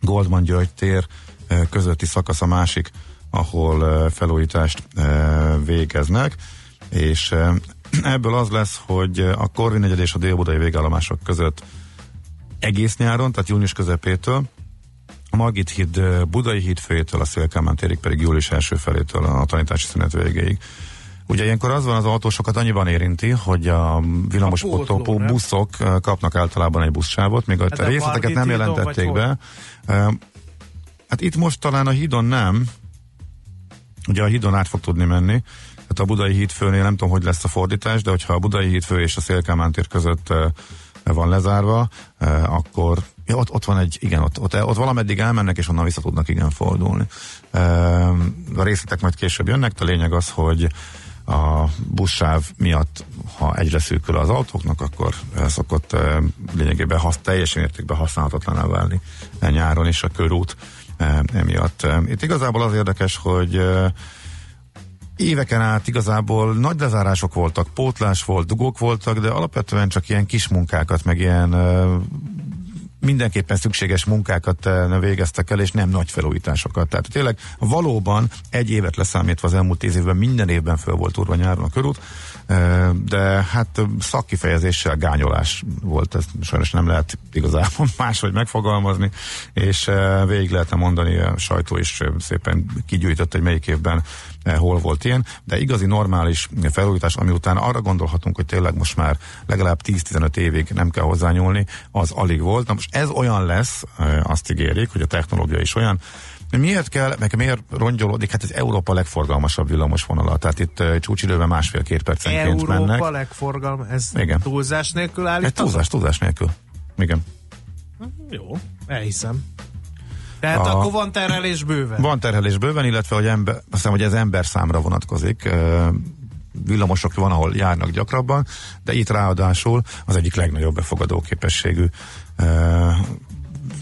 Goldman György tér eh, közötti szakasz a másik, ahol eh, felújítást végeznek, és ebből az lesz, hogy a Korvin negyed és a délbudai végállomások között egész nyáron, tehát június közepétől, a Margit híd Budai híd főjétől, a Szélkámán térig pedig július első felétől a tanítási szünet végéig. Ugye ilyenkor az van, az autósokat annyiban érinti, hogy a villamospótló pótló, nem? buszok eh, kapnak általában egy buszsávot, még a Hát részleteket nem jelentették be. Eh, Hát itt most talán a hídon nem, ugye a hídon át fog tudni menni, tehát a Budai híd főnél nem tudom, hogy lesz a fordítás, de hogyha a Budai híd fő és a Szélkámán tér között eh, van lezárva, eh, akkor ja, ott, ott van egy, igen, ott, ott, ott valameddig elmennek, és onnan vissza tudnak igen fordulni. Eh, A részletek majd később jönnek, de a lényeg az, hogy a buszsáv miatt, ha egyre szűkül az autóknak, akkor szokott lényegében hasz, teljes mértékben használhatatlaná válni eh, nyáron is a körút emiatt. Itt igazából az érdekes, hogy éveken át igazából nagy lezárások voltak, pótlás volt, dugók voltak, de alapvetően csak ilyen kis munkákat, meg ilyen mindenképpen szükséges munkákat végeztek el, és nem nagy felújításokat. Tehát tényleg valóban egy évet leszámítva az elmúlt tíz évben minden évben föl volt úrva nyáron a körút, de hát szakkifejezéssel gányolás volt, ezt sajnos nem lehet igazából máshogy megfogalmazni, és végig lehetne mondani, a sajtó is szépen kigyűjtött, hogy melyik évben hol volt ilyen, de igazi normális felújítás, ami után arra gondolhatunk, hogy tényleg most már legalább 10-15 évig nem kell hozzányúlni, az alig volt. Na most ez olyan lesz, eh, azt ígérik, hogy a technológia is olyan, miért kell, meg miért rongyolódik? Hát ez Európa legforgalmasabb villamos vonala, tehát itt uh, csúcsidőben másfél-két percenként Európa mennek. legforgalma, ez Igen. túlzás nélkül állítanak? túlzás, túlzás nélkül. Igen. Jó, elhiszem. Tehát A- akkor van terelés bőven. Van terhelés bőven, illetve hogy ember, azt hiszem, hogy ez ember számra vonatkozik. Villamosok van, ahol járnak gyakrabban, de itt ráadásul az egyik legnagyobb befogadó képességű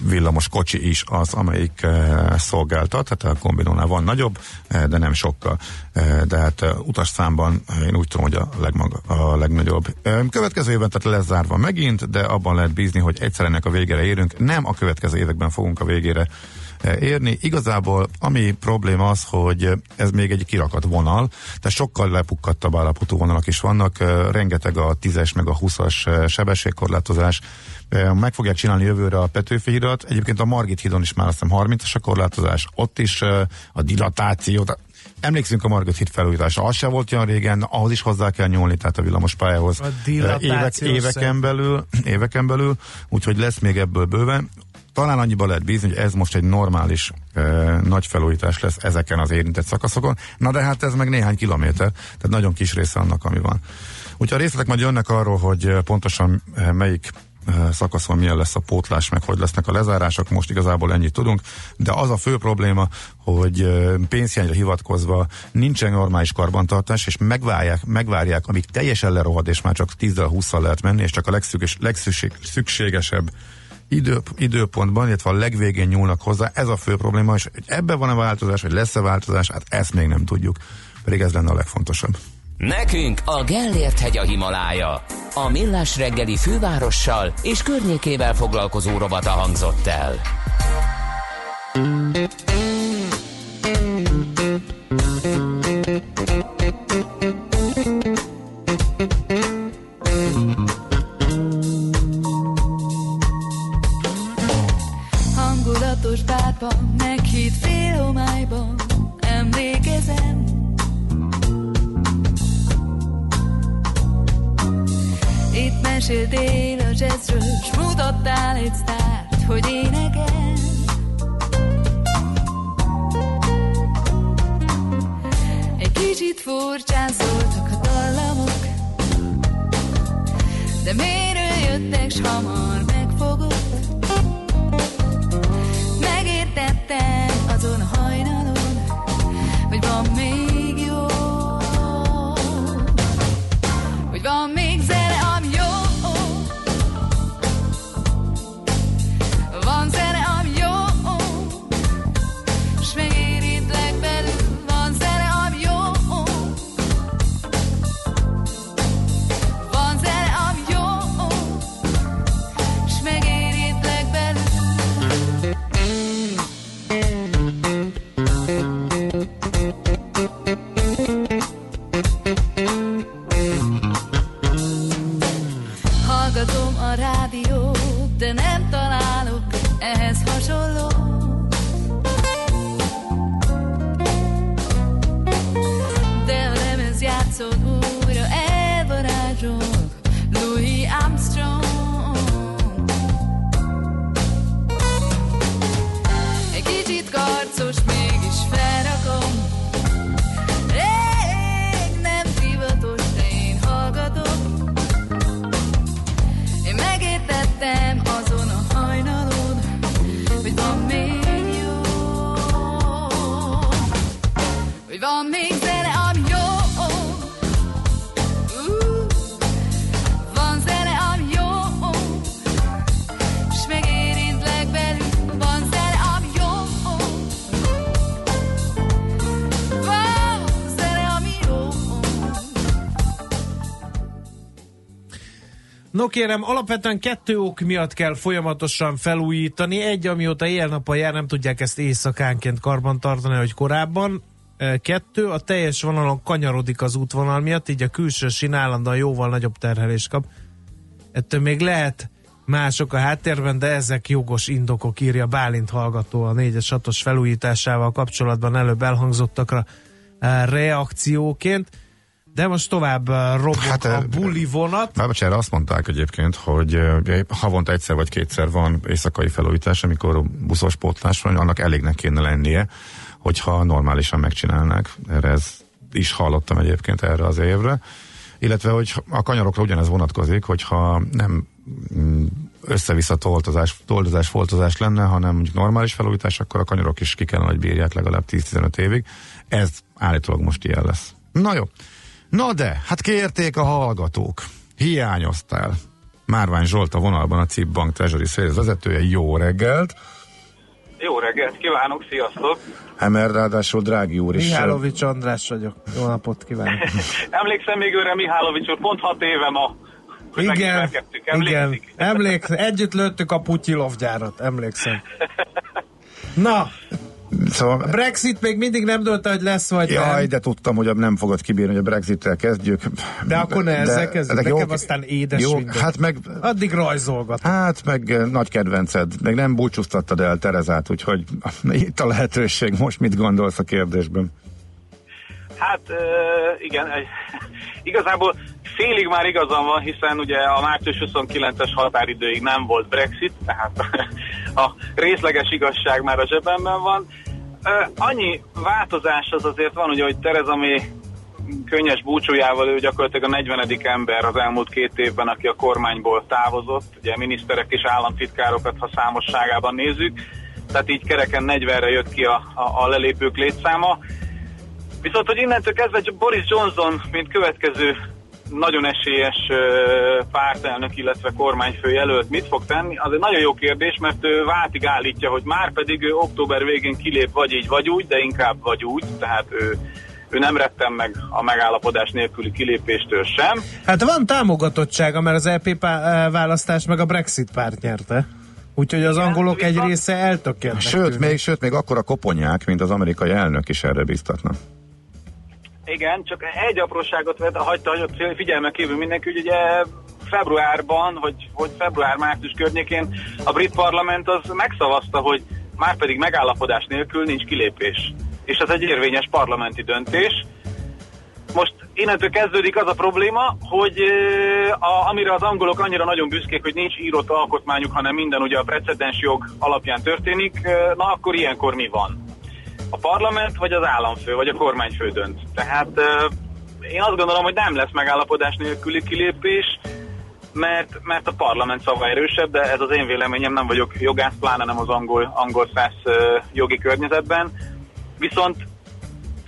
villamos kocsi is az, amelyik uh, szolgáltat, tehát a kombinónál van nagyobb, uh, de nem sokkal. Uh, de hát utasszámban én úgy tudom, hogy a, legmaga, a legnagyobb. Következő évben tehát lesz zárva megint, de abban lehet bízni, hogy egyszer ennek a végére érünk. Nem a következő években fogunk a végére eh, érni. Igazából ami probléma az, hogy ez még egy kirakat vonal, tehát sokkal lepukkadtabb állapotú vonalak is vannak, rengeteg a 10-es meg a 20-as eh, sebességkorlátozás, meg fogják csinálni jövőre a Petőfi hidat, egyébként a Margit hídon is már azt hiszem 30-as a korlátozás, ott is a dilatáció, Emlékszünk a Margit híd felújítása, az se volt olyan régen, ahhoz is hozzá kell nyúlni, tehát a villamos pályához. A évek, éveken belül, éveken belül, úgyhogy lesz még ebből bőven. Talán annyiba lehet bízni, hogy ez most egy normális e, nagy felújítás lesz ezeken az érintett szakaszokon. Na de hát ez meg néhány kilométer, tehát nagyon kis része annak, ami van. Úgyhogy a részletek majd jönnek arról, hogy pontosan melyik szakaszon milyen lesz a pótlás, meg hogy lesznek a lezárások, most igazából ennyit tudunk, de az a fő probléma, hogy pénzhiányra hivatkozva nincsen normális karbantartás, és megvárják, megvárják, amíg teljesen lerohad, és már csak 10-20-szal lehet menni, és csak a legszükség, legszükségesebb idő, időpontban, illetve a legvégén nyúlnak hozzá. Ez a fő probléma, és hogy ebben van a változás, vagy lesz-e változás, hát ezt még nem tudjuk. Pedig ez lenne a legfontosabb. Nekünk a Gellért hegy a Himalája. A Millás reggeli fővárossal és környékével foglalkozó rovata hangzott el. Meséltél a jazzről S mutattál egy sztárt, hogy énekel. Egy kicsit furcsán szóltak a dallamok De miről jöttek, s hamar megfogott. Megértettem azon a No kérem, alapvetően kettő ok miatt kell folyamatosan felújítani. Egy, amióta éjjel-nappal jár, nem tudják ezt éjszakánként karban tartani, hogy korábban. Kettő, a teljes vonalon kanyarodik az útvonal miatt, így a külső sín állandóan jóval nagyobb terhelést kap. Ettől még lehet mások a háttérben, de ezek jogos indokok, írja Bálint hallgató a 4-es 6 felújításával kapcsolatban előbb elhangzottakra reakcióként. De most tovább e, robog Hát, a buli vonat. Bábacsára azt mondták egyébként, hogy havonta egyszer vagy kétszer van éjszakai felújítás, amikor buszos pótlás van, annak elégnek kéne lennie, hogyha normálisan megcsinálnák. Erre ez is hallottam egyébként erre az évre. Illetve, hogy a kanyarokra ugyanez vonatkozik, hogyha nem mm, össze-vissza toltozás, toldozás, foltozás lenne, hanem mondjuk normális felújítás, akkor a kanyarok is ki kellene, hogy bírják legalább 10-15 évig. Ez állítólag most ilyen lesz. Na jó. Na de, hát kérték a hallgatók. Hiányoztál. Márvány Zsolt a vonalban a CIP Bank Treasury Sales vezetője. Jó reggelt! Jó reggelt kívánok, sziasztok! Emer ráadásul drági úr is. Mihálovics András vagyok. Jó napot kívánok. Emlékszem még őre Mihálovics úr, pont hat éve ma. Igen, igen. Emlékszik? Emléksz, együtt lőttük a Putyilov gyárat, emlékszem. Na, Szóval a Brexit még mindig nem dölt, hogy lesz vagy Jaj, nem. de tudtam, hogy nem fogod kibírni, hogy a Brexit-tel kezdjük. De akkor ne ezzel kezdjük. ezek Nekem aztán édes jó, minden. hát meg, Addig rajzolgat. hát meg eh, nagy kedvenced, meg nem búcsúztattad el Terezát, úgyhogy itt a lehetőség. Most mit gondolsz a kérdésben? Hát ö, igen, igazából félig már igazam van, hiszen ugye a március 29-es határidőig nem volt Brexit, tehát a részleges igazság már a zsebemben van. Annyi változás az azért van, ugye, hogy Tereza May könnyes búcsújával ő gyakorlatilag a 40. ember az elmúlt két évben, aki a kormányból távozott, ugye miniszterek és államtitkárokat, ha számosságában nézzük, tehát így kereken 40-re jött ki a, a, a lelépők létszáma. Viszont, hogy innentől kezdve Boris Johnson, mint következő nagyon esélyes pártelnök, illetve kormányfő jelölt mit fog tenni, az egy nagyon jó kérdés, mert ő váltig állítja, hogy már pedig ő október végén kilép vagy így, vagy úgy, de inkább vagy úgy, tehát ő, ő nem retten meg a megállapodás nélküli kilépéstől sem. Hát van támogatottsága, mert az EP pá- választás meg a Brexit párt nyerte. Úgyhogy az angolok egy része eltökélt. Sőt, még, sőt, még akkora koponyák, mint az amerikai elnök is erre biztatna. Igen, csak egy apróságot vett, hagyta, hagyott figyelme kívül mindenki, hogy ugye februárban, hogy, hogy február-március környékén a brit parlament az megszavazta, hogy már pedig megállapodás nélkül nincs kilépés. És ez egy érvényes parlamenti döntés. Most innentől kezdődik az a probléma, hogy a, amire az angolok annyira nagyon büszkék, hogy nincs írott alkotmányuk, hanem minden ugye a precedens jog alapján történik, na akkor ilyenkor mi van? A parlament, vagy az államfő, vagy a kormányfő dönt. Tehát én azt gondolom, hogy nem lesz megállapodás nélküli kilépés, mert, mert a parlament szava erősebb, de ez az én véleményem, nem vagyok jogász, pláne nem az angol, angol száz jogi környezetben. Viszont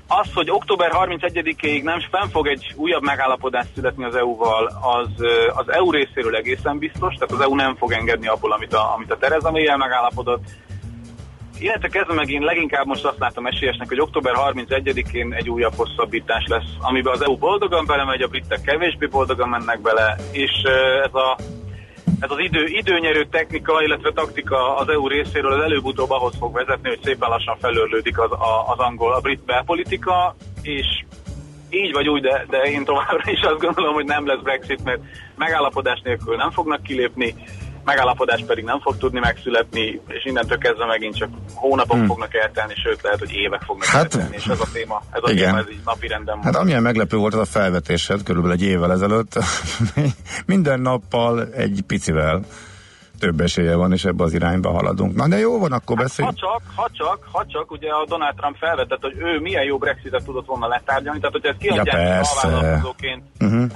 az, hogy október 31-ig nem fenn fog egy újabb megállapodás születni az EU-val, az, az EU részéről egészen biztos, tehát az EU nem fog engedni abból, amit a, amit a Tereza May-jel megállapodott, illetve kezdve meg én leginkább most azt látom esélyesnek, hogy október 31-én egy újabb hosszabbítás lesz, amiben az EU boldogan belemegy, a britek kevésbé boldogan mennek bele, és ez a ez az idő, időnyerő technika, illetve taktika az EU részéről az előbb-utóbb ahhoz fog vezetni, hogy szépen lassan felörlődik az, a, az angol, a brit belpolitika, és így vagy úgy, de, de én továbbra is azt gondolom, hogy nem lesz Brexit, mert megállapodás nélkül nem fognak kilépni, megállapodás pedig nem fog tudni megszületni, és innentől kezdve megint csak hónapok hmm. fognak eltelni, sőt lehet, hogy évek fognak Hát, eltelni, és ez a téma, ez a igen. téma, ez így napi renden van. Hát amilyen meglepő volt az a felvetésed körülbelül egy évvel ezelőtt, minden nappal egy picivel több esélye van, és ebbe az irányba haladunk. Na de jó van, akkor Ha beszéljünk. csak, ha csak, ha csak, ugye a Donald Trump felvetett, hogy ő milyen jó Brexitet tudott volna letárgyalni, tehát hogyha ezt kiadják Ja, persze. alvállalkozóként, Uh-huh.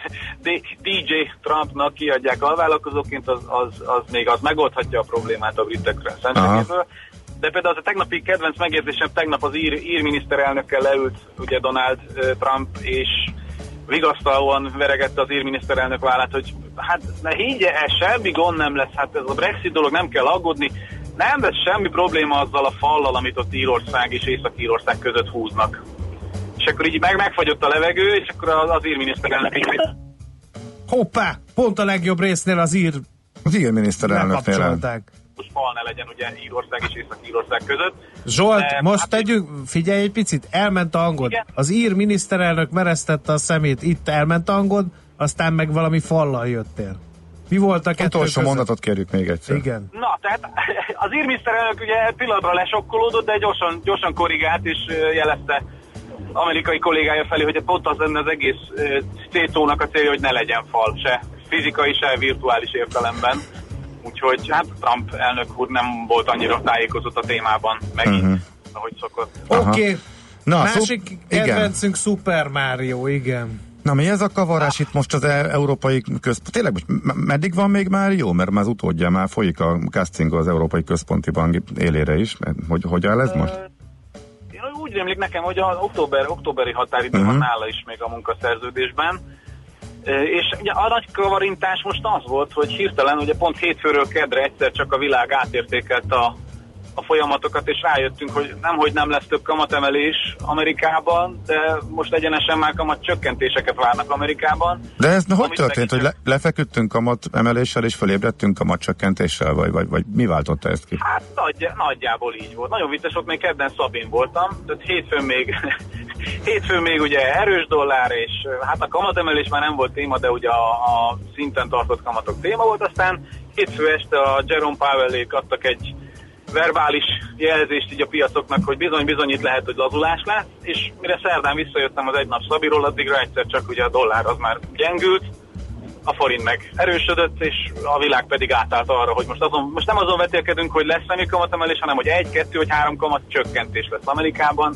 D- DJ Trumpnak kiadják alvállalkozóként, az, az, az még az megoldhatja a problémát a britekre szemszögéből. De például az a tegnapi kedvenc megérzésem, tegnap az ír, ír miniszterelnökkel leült ugye Donald Trump, és vigasztalóan veregette az ír miniszterelnök vállát, hogy hát ne higgye el, semmi gond nem lesz, hát ez a Brexit dolog, nem kell aggódni, nem lesz semmi probléma azzal a fallal, amit ott Írország és Észak-Írország között húznak. És akkor így meg megfagyott a levegő, és akkor az, az ír miniszterelnök így Hoppá! Pont a legjobb résznél az ír Az ír miniszterelnöknél. Lekapcsolták. fal ne legyen ugye Írország és Észak-Írország között. Zsolt, De, most hát- tegyünk, figyelj egy picit, elment a hangod. Igen. Az ír miniszterelnök meresztette a szemét, itt elment a hangod, aztán meg valami fallal jöttél. Mi volt a kettő Utolsó között? mondatot kérjük még egyszer. Igen. Na, tehát az ír miniszterelnök ugye pillanatra lesokkolódott, de gyorsan, gyorsan korrigált és jelezte amerikai kollégája felé, hogy pont az lenne az egész ö, szétszónak a célja, hogy ne legyen fal, se fizikai, se virtuális értelemben. Úgyhogy hát Trump elnök úr nem volt annyira tájékozott a témában megint, Mhm. ahogy szokott. Oké. Okay. Na, Másik szup- igen. kedvencünk Super Mario, igen. Na mi ez a kavarás itt most az e- Európai Központ? Tényleg meddig van még már jó? Mert már az utódja már folyik a casting az Európai Központi Bank élére is. Hogy, hogy áll ez most? Én úgy rémlik nekem, hogy az október, októberi határidő Mhm. van nála is még a munkaszerződésben. És ugye a nagy kavarintás most az volt, hogy hirtelen ugye pont hétfőről kedre egyszer csak a világ átértékelt a a folyamatokat, és rájöttünk, hogy nem, hogy nem lesz több kamatemelés Amerikában, de most egyenesen már kamat csökkentéseket várnak Amerikában. De ez na, hogy történt, hogy le, lefeküdtünk kamat emeléssel és fölébredtünk kamat csökkentéssel, vagy, vagy, vagy mi váltotta ezt ki? Hát nagy, nagyjából így volt. Nagyon vicces volt, még kedden Szabin voltam, tehát hétfőn még, hétfőn még ugye erős dollár, és hát a kamatemelés már nem volt téma, de ugye a, a szinten tartott kamatok téma volt, aztán hétfő este a Jerome Powellék adtak egy verbális jelzést így a piacoknak, hogy bizony-bizony itt lehet, hogy lazulás lesz, és mire szerdán visszajöttem az egy nap Szabiról, addigra egyszer csak ugye a dollár az már gyengült, a forint meg erősödött, és a világ pedig átállt arra, hogy most, azon, most nem azon vetélkedünk, hogy lesz semmi kamatemelés, hanem hogy egy, kettő vagy három kamat csökkentés lesz Amerikában,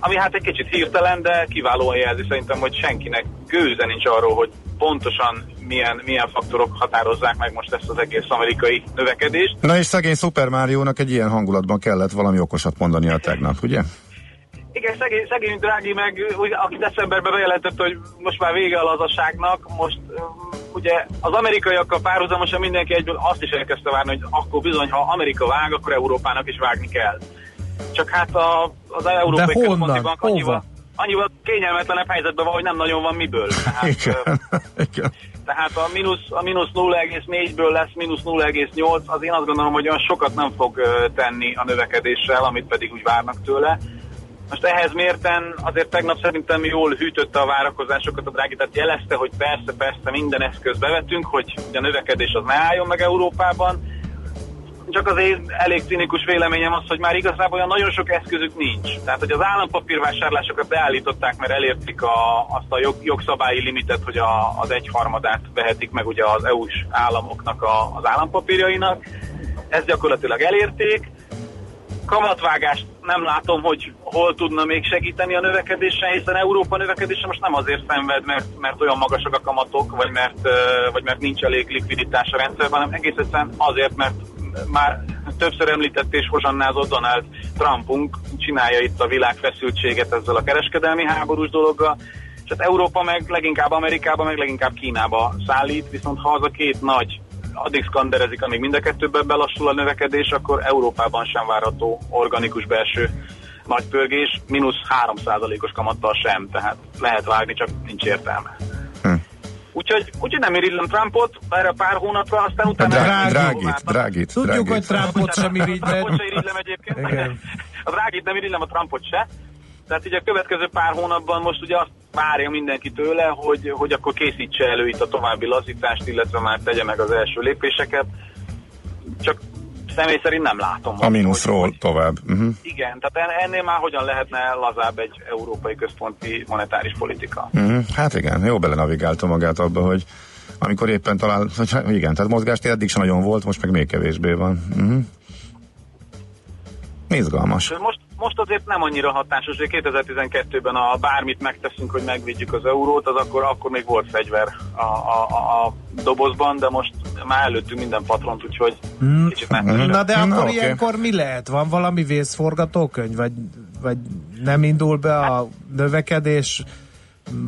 ami hát egy kicsit hirtelen, de kiválóan jelzi szerintem, hogy senkinek gőze nincs arról, hogy pontosan milyen, milyen faktorok határozzák meg most ezt az egész amerikai növekedést. Na és szegény Super Mario-nak egy ilyen hangulatban kellett valami okosat mondania tegnap, ugye? Igen, szegény, szegény Drági meg, ugye, aki decemberben bejelentette, hogy most már vége a lazaságnak, most ugye az amerikaiakkal párhuzamosan mindenki egyből azt is elkezdte várni, hogy akkor bizony, ha Amerika vág, akkor Európának is vágni kell. Csak hát a, az Európai De honnan? Központi Bank annyival, Hova? annyival kényelmetlenebb helyzetben van, hogy nem nagyon van miből. Tehát, Igen. Igen. tehát a mínusz, a mínusz 0,4-ből lesz mínusz 0,8, az én azt gondolom, hogy olyan sokat nem fog tenni a növekedéssel, amit pedig úgy várnak tőle. Most ehhez mérten azért tegnap szerintem jól hűtötte a várakozásokat a drági, tehát jelezte, hogy persze, persze minden eszköz bevetünk, hogy a növekedés az ne álljon meg Európában, csak az én elég cinikus véleményem az, hogy már igazából olyan nagyon sok eszközük nincs. Tehát, hogy az állampapírvásárlásokat beállították, mert elérték a, azt a jog, jogszabályi limitet, hogy a, az egyharmadát vehetik meg ugye az EU-s államoknak a, az állampapírjainak. Ezt gyakorlatilag elérték. Kamatvágást nem látom, hogy hol tudna még segíteni a növekedésen, hiszen Európa növekedése most nem azért szenved, mert, mert olyan magasak a kamatok, vagy mert, vagy mert nincs elég likviditás a rendszerben, hanem egész egyszerűen azért, mert már többször említett és hozsannázott Donald Trumpunk csinálja itt a világ feszültséget ezzel a kereskedelmi háborús dologgal, és hát Európa meg leginkább Amerikába, meg leginkább Kínába szállít, viszont ha az a két nagy addig skanderezik, amíg mind a kettőben belassul a növekedés, akkor Európában sem várható organikus belső nagy pörgés, mínusz 3%-os kamattal sem, tehát lehet vágni, csak nincs értelme. Úgyhogy, úgyhogy nem irigylem Trumpot erre pár hónapra, aztán utána... Drá- Drágit, drágit, drágit, Tudjuk, hogy drágit. Trumpot sem irigyled. Trumpot se irigylem egyébként. Igen. A drágit nem irigylem, a Trumpot se. Tehát ugye a következő pár hónapban most ugye azt várja mindenki tőle, hogy, hogy akkor készítse elő itt a további lazítást, illetve már tegye meg az első lépéseket. Csak személy szerint nem látom. A mínuszról hogy- tovább. Uh-huh. Igen, tehát en- ennél már hogyan lehetne lazább egy európai központi monetáris politika. Uh-huh. Hát igen, jó belenavigálta magát abba, hogy amikor éppen talál, hogy hát igen, tehát mozgást eddig sem nagyon volt, most meg még kevésbé van. Uh-huh. Izgalmas. Most, most azért nem annyira hatásos, hogy 2012-ben a bármit megteszünk, hogy megvédjük az eurót, az akkor, akkor még volt fegyver a, a, a, dobozban, de most már előttünk minden patront, úgyhogy kicsit nehéz. Na de Na, akkor oké. ilyenkor mi lehet? Van valami vészforgatókönyv? Vagy, vagy nem indul be a növekedés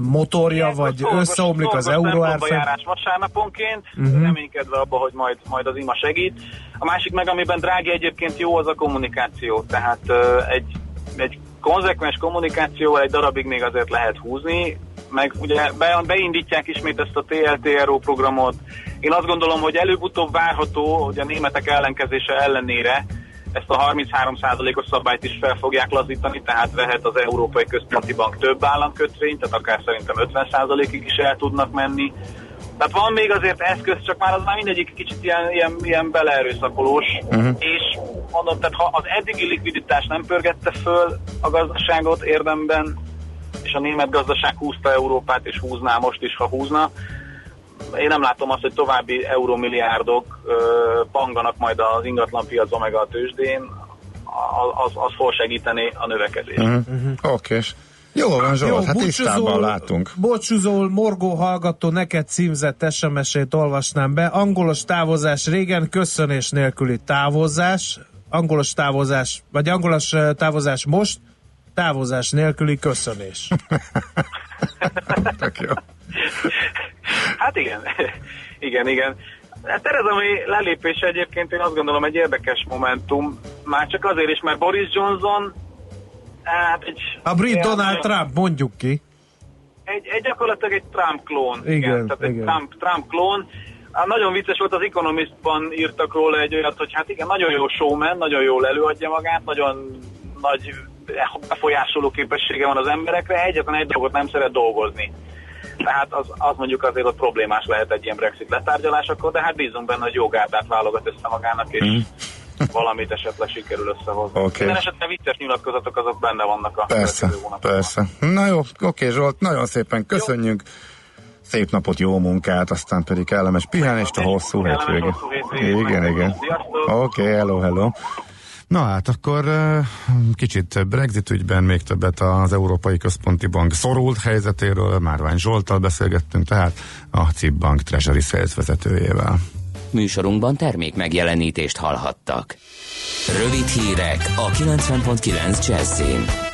motorja, Ilyenkor vagy szorgos- összeomlik az szorgos euró járás vasárnaponként, uh-huh. reménykedve abba, hogy majd, majd az ima segít. A másik meg, amiben drági egyébként jó, az a kommunikáció. Tehát uh, egy, egy konzekvens kommunikációval egy darabig még azért lehet húzni, meg ugye be, beindítják ismét ezt a TLTRO programot. Én azt gondolom, hogy előbb-utóbb várható, hogy a németek ellenkezése ellenére ezt a 33%-os szabályt is fel fogják lazítani, tehát vehet az Európai Központi Bank több államkötvényt, tehát akár szerintem 50%-ig is el tudnak menni. Tehát van még azért eszköz, csak már az már mindegyik kicsit ilyen, ilyen, ilyen beleerőszakolós, uh-huh. és mondom, tehát ha az eddigi likviditás nem pörgette föl a gazdaságot érdemben, és a német gazdaság húzta Európát, és húzná most is, ha húzna, én nem látom azt, hogy további euromilliárdok panganak majd az ingatlanpiacon meg a tőzsdén, az, az, az fog segíteni a növekedést. Uh-huh. Oké. Jó van, Zsolt, hát tisztában látunk. Bocsuzol, morgó hallgató, neked címzett SMS-ét olvasnám be. Angolos távozás régen, köszönés nélküli távozás. Angolos távozás, vagy angolos távozás most, távozás nélküli köszönés. Tök jó. Hát igen, igen, igen. Hát Tereza May lelépése egyébként én azt gondolom egy érdekes momentum. Már csak azért is, mert Boris Johnson hát egy, A brit ilyen- Donald Trump, mondjuk ki. egy, egy gyakorlatilag egy Trump klón. Igen, tehát egy igen. Trump, Trump klón. Hát nagyon vicces volt, az Economistban írtak róla egy olyat, hogy hát igen, nagyon jó showman, nagyon jól előadja magát, nagyon nagy befolyásoló képessége van az emberekre, egyetlen egy dolgot nem szeret dolgozni. Tehát az, az mondjuk azért ott problémás lehet egy ilyen Brexit letárgyalásakor, de hát bízunk benne, hogy jó gárdát válogat össze magának, és valamit esetleg sikerül összehozni. Oké. Minden esetben vicces nyilatkozatok azok benne vannak a Persze, persze. Na jó, oké Zsolt, nagyon szépen köszönjük. Szép napot, jó munkát, aztán pedig kellemes pihenést a hosszú hétvégét. Igen, igen. Oké, okay, hello, hello. Na hát akkor kicsit Brexit ügyben még többet az Európai Központi Bank szorult helyzetéről, Márvány Zsoltal beszélgettünk, tehát a CIP Bank Treasury Sales vezetőjével. Műsorunkban termék megjelenítést hallhattak. Rövid hírek a 90.9 Jazzin.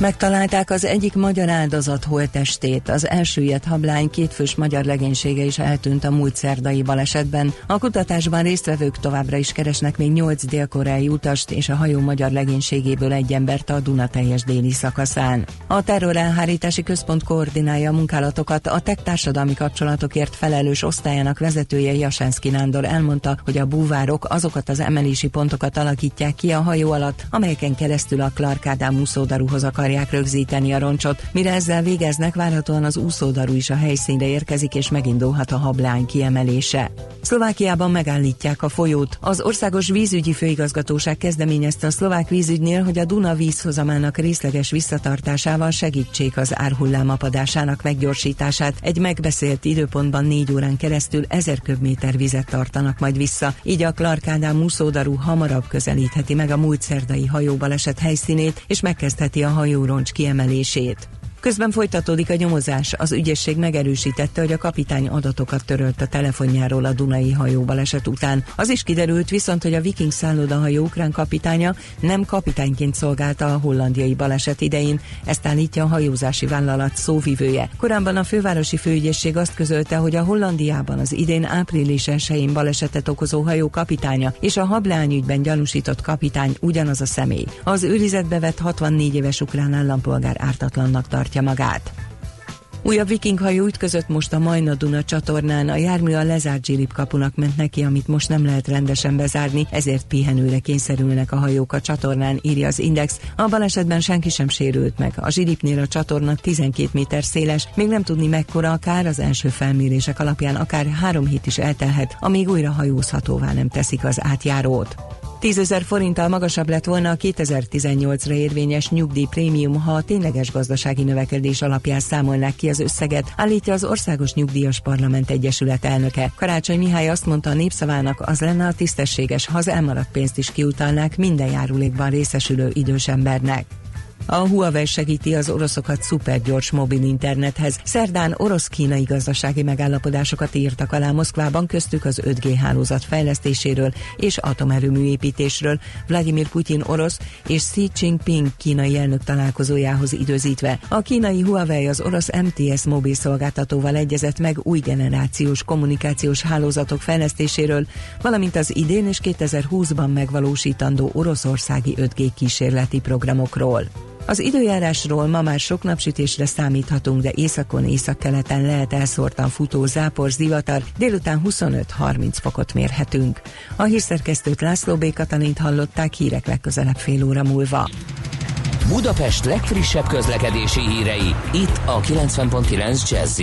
Megtalálták az egyik magyar áldozat holttestét. Az elsüllyedt hablány kétfős magyar legénysége is eltűnt a múlt szerdai balesetben. A kutatásban résztvevők továbbra is keresnek még nyolc dél-koreai utast és a hajó magyar legénységéből egy embert a Duna teljes déli szakaszán. A terrorelhárítási központ koordinálja a munkálatokat. A TEK társadalmi kapcsolatokért felelős osztályának vezetője Jasenszki Nándor elmondta, hogy a búvárok azokat az emelési pontokat alakítják ki a hajó alatt, amelyeken keresztül a Clark Ádám úszódaruhoz akarják rögzíteni a roncsot. Mire ezzel végeznek, várhatóan az úszódaru is a helyszínre érkezik, és megindulhat a hablány kiemelése. Szlovákiában megállítják a folyót. Az Országos Vízügyi Főigazgatóság kezdeményezte a szlovák vízügynél, hogy a Duna vízhozamának részleges visszatartásával segítsék az árhullám apadásának meggyorsítását. Egy megbeszélt időpontban négy órán keresztül ezer köbméter vizet tartanak majd vissza, így a Clark Ádám úszódaru hamarabb közelítheti meg a múlt szerdai hajóbaleset helyszínét, és megkezdheti a hajóroncs kiemelését. Közben folytatódik a nyomozás. Az ügyészség megerősítette, hogy a kapitány adatokat törölt a telefonjáról a Dunai hajóbaleset után. Az is kiderült viszont, hogy a Viking szállodahajó ukrán kapitánya nem kapitányként szolgálta a hollandiai baleset idején. Ezt állítja a hajózási vállalat szóvivője. Korábban a fővárosi főügyészség azt közölte, hogy a Hollandiában az idén április 1 balesetet okozó hajó kapitánya és a hableány ügyben gyanúsított kapitány ugyanaz a személy. Az őrizetbe vett 64 éves ukrán állampolgár ártatlannak tartja magát. Újabb vikinghajó ütközött most a Majna-Duna csatornán, a jármű a lezárt zsilip kapunak ment neki, amit most nem lehet rendesen bezárni, ezért pihenőre kényszerülnek a hajók a csatornán, írja az Index. A balesetben senki sem sérült meg. A zsilipnél a csatorna 12 méter széles, még nem tudni mekkora a kár, az első felmérések alapján akár három hét is eltelhet, amíg újra hajózhatóvá nem teszik az átjárót. 10 ezer forinttal magasabb lett volna a 2018-ra érvényes nyugdíjprémium, ha a tényleges gazdasági növekedés alapján számolnák ki az összeget, állítja az Országos Nyugdíjas Parlament Egyesület elnöke. Karácsony Mihály azt mondta a népszavának, az lenne a tisztességes, ha az elmaradt pénzt is kiutalnák minden járulékban részesülő idős embernek. A Huawei segíti az oroszokat szupergyors mobil internethez. Szerdán orosz-kínai gazdasági megállapodásokat írtak alá Moszkvában, köztük az 5G hálózat fejlesztéséről és atomerőmű építésről. Vladimir Putyin orosz és Xi Jinping kínai elnök találkozójához időzítve. A kínai Huawei az orosz MTS mobil szolgáltatóval egyezett meg új generációs kommunikációs hálózatok fejlesztéséről, valamint az idén és 2020-ban megvalósítandó oroszországi 5G kísérleti programokról. Az időjárásról ma már sok napsütésre számíthatunk, de északon, északkeleten lehet elszórtan futó zápor, zivatar, délután 25-30 fokot mérhetünk. A hírszerkesztőt László B. Katalint hallották hírek legközelebb fél óra múlva. Budapest legfrissebb közlekedési hírei, itt a 90.9 jazz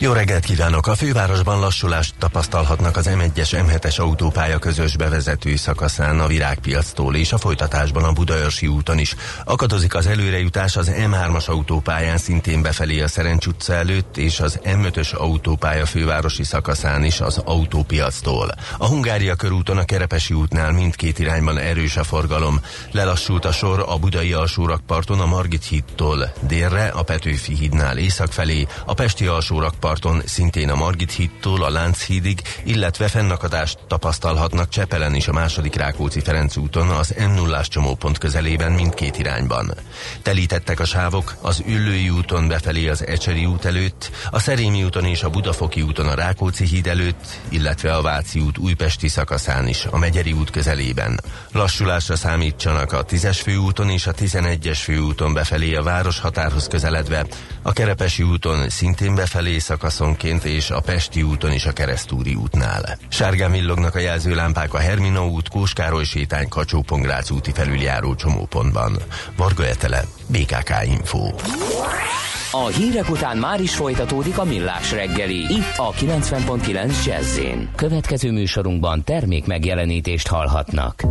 Jó reggelt kívánok! A fővárosban lassulást tapasztalhatnak az M1-es M7-es autópálya közös bevezető szakaszán a Virágpiactól és a folytatásban a Budaörsi úton is. Akadozik az előrejutás az M3-as autópályán szintén befelé a Szerencs utca előtt és az M5-ös autópálya fővárosi szakaszán is az autópiactól. A Hungária körúton a Kerepesi útnál mindkét irányban erős a forgalom. Lelassult a sor a Budai alsórakparton a Margit hídtól délre, a Petőfi hídnál észak felé, a Pesti alsórakparton parton szintén a Margit hídtól a Lánchídig, illetve fennakadást tapasztalhatnak Csepelen is a második Rákóczi Ferenc úton az m 0 csomópont közelében mindkét irányban. Telítettek a sávok az Üllői úton befelé az Ecseri út előtt, a Szerémi úton és a Budafoki úton a Rákóczi híd előtt, illetve a Váci út újpesti szakaszán is, a Megyeri út közelében. Lassulásra számítsanak a 10-es főúton és a 11-es főúton befelé a város határhoz közeledve, a Kerepesi úton szintén befelé szak szakaszonként és a Pesti úton is a Keresztúri útnál. Sárgán villognak a jelzőlámpák a Hermina út, Kóskároly sétány, kacsó úti felüljáró csomópontban. Varga Etele, BKK Info. A hírek után már is folytatódik a millás reggeli, itt a 90.9 jazz Következő műsorunkban termék megjelenítést hallhatnak.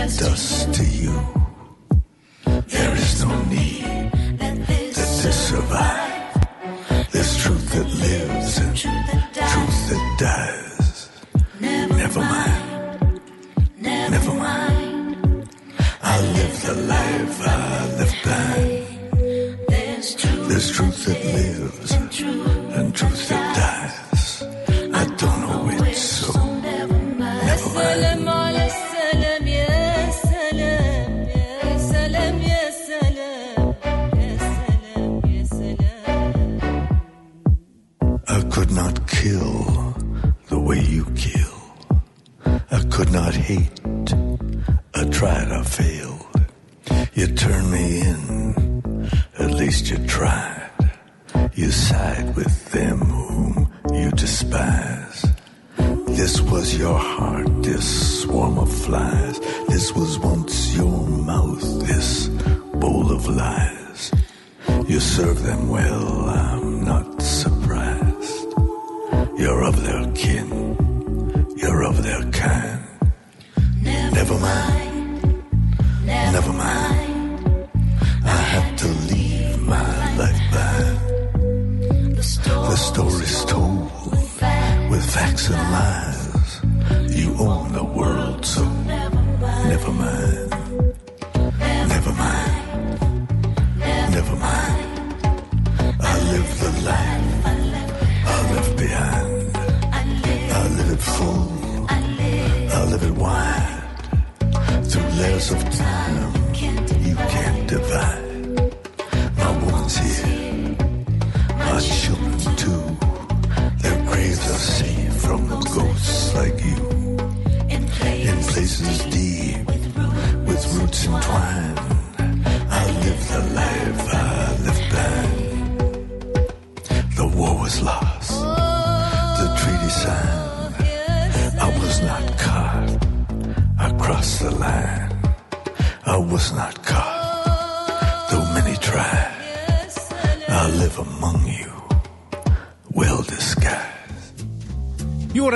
Dust to you.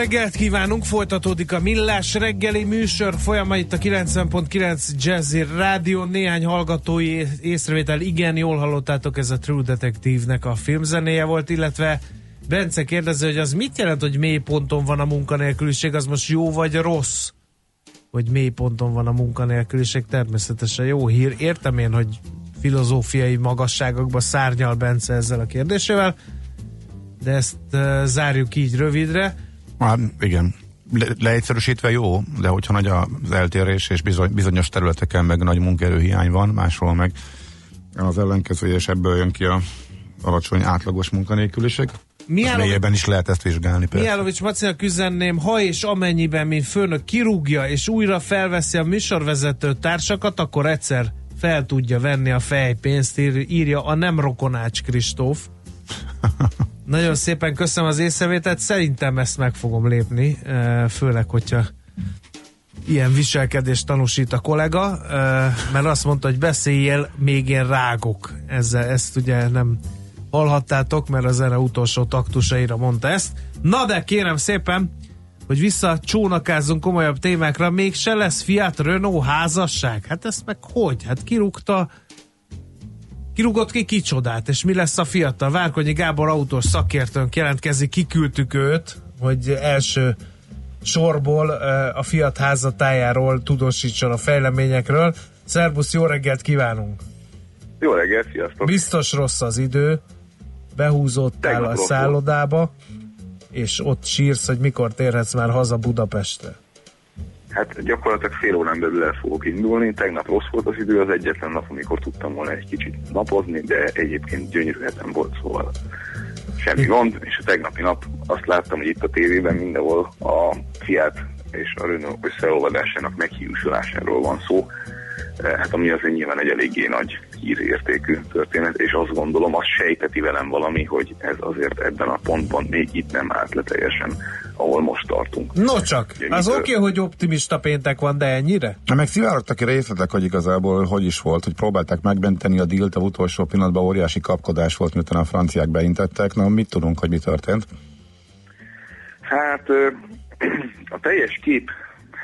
Reggelt kívánunk, folytatódik a Millás reggeli műsor, folyama itt a 90.9 Jazzy Rádió, néhány hallgatói észrevétel, igen, jól hallottátok, ez a True Detective-nek a filmzenéje volt, illetve Bence kérdezi, hogy az mit jelent, hogy mély ponton van a munkanélküliség, az most jó vagy rossz? Hogy mély ponton van a munkanélküliség, természetesen jó hír. Értem én, hogy filozófiai magasságokba szárnyal Bence ezzel a kérdésével, de ezt uh, zárjuk így rövidre. Hát igen. Le, leegyszerűsítve jó, de hogyha nagy az eltérés, és bizony, bizonyos területeken meg nagy munkaerőhiány van, máshol meg az ellenkezője, és ebből jön ki a alacsony átlagos munkanélküliség. Mélyében is lehet ezt vizsgálni. persze. Mihálovics Macinak üzenném, ha és amennyiben, mint főnök kirúgja és újra felveszi a műsorvezető társakat, akkor egyszer fel tudja venni a fejpénzt, ír, írja a nem rokonács Kristóf. Nagyon szépen köszönöm az észrevételt, szerintem ezt meg fogom lépni, eh, főleg, hogyha ilyen viselkedést tanúsít a kollega, eh, mert azt mondta, hogy beszéljél, még én rágok. Ezzel, ezt ugye nem hallhattátok, mert a zene utolsó taktusaira mondta ezt. Na de kérem szépen, hogy visszacsónakázzunk komolyabb témákra, még se lesz Fiat Renault házasság. Hát ezt meg hogy? Hát kirúgta kirúgott ki kicsodát, és mi lesz a fiatal? Várkonyi Gábor autós szakértőnk jelentkezik, kiküldtük őt, hogy első sorból a Fiat házatájáról tudósítson a fejleményekről. Szerbusz, jó reggelt kívánunk! Jó reggelt, sziasztok! Biztos rossz az idő, behúzódtál Tegnap a szállodába, és ott sírsz, hogy mikor térhetsz már haza Budapestre. Hát gyakorlatilag fél órán belül el fogok indulni. Tegnap rossz volt az idő, az egyetlen nap, amikor tudtam volna egy kicsit napozni, de egyébként gyönyörű hetem volt, szóval semmi gond. És a tegnapi nap azt láttam, hogy itt a tévében mindenhol a Fiat és a Renault összeolvadásának meghiúsulásáról van szó. Eh, Hát ami azért nyilván egy eléggé nagy hírértékű történet, és azt gondolom, azt sejteti velem valami, hogy ez azért ebben a pontban még itt nem állt le teljesen, ahol most tartunk. No csak, Ugye, az oké, okay, hogy optimista péntek van, de ennyire? Na, meg szivárogtak ki részletek, hogy igazából hogy is volt, hogy próbálták megmenteni a dílt, a utolsó pillanatban óriási kapkodás volt, miután a franciák beintettek. Na, mit tudunk, hogy mi történt? Hát a teljes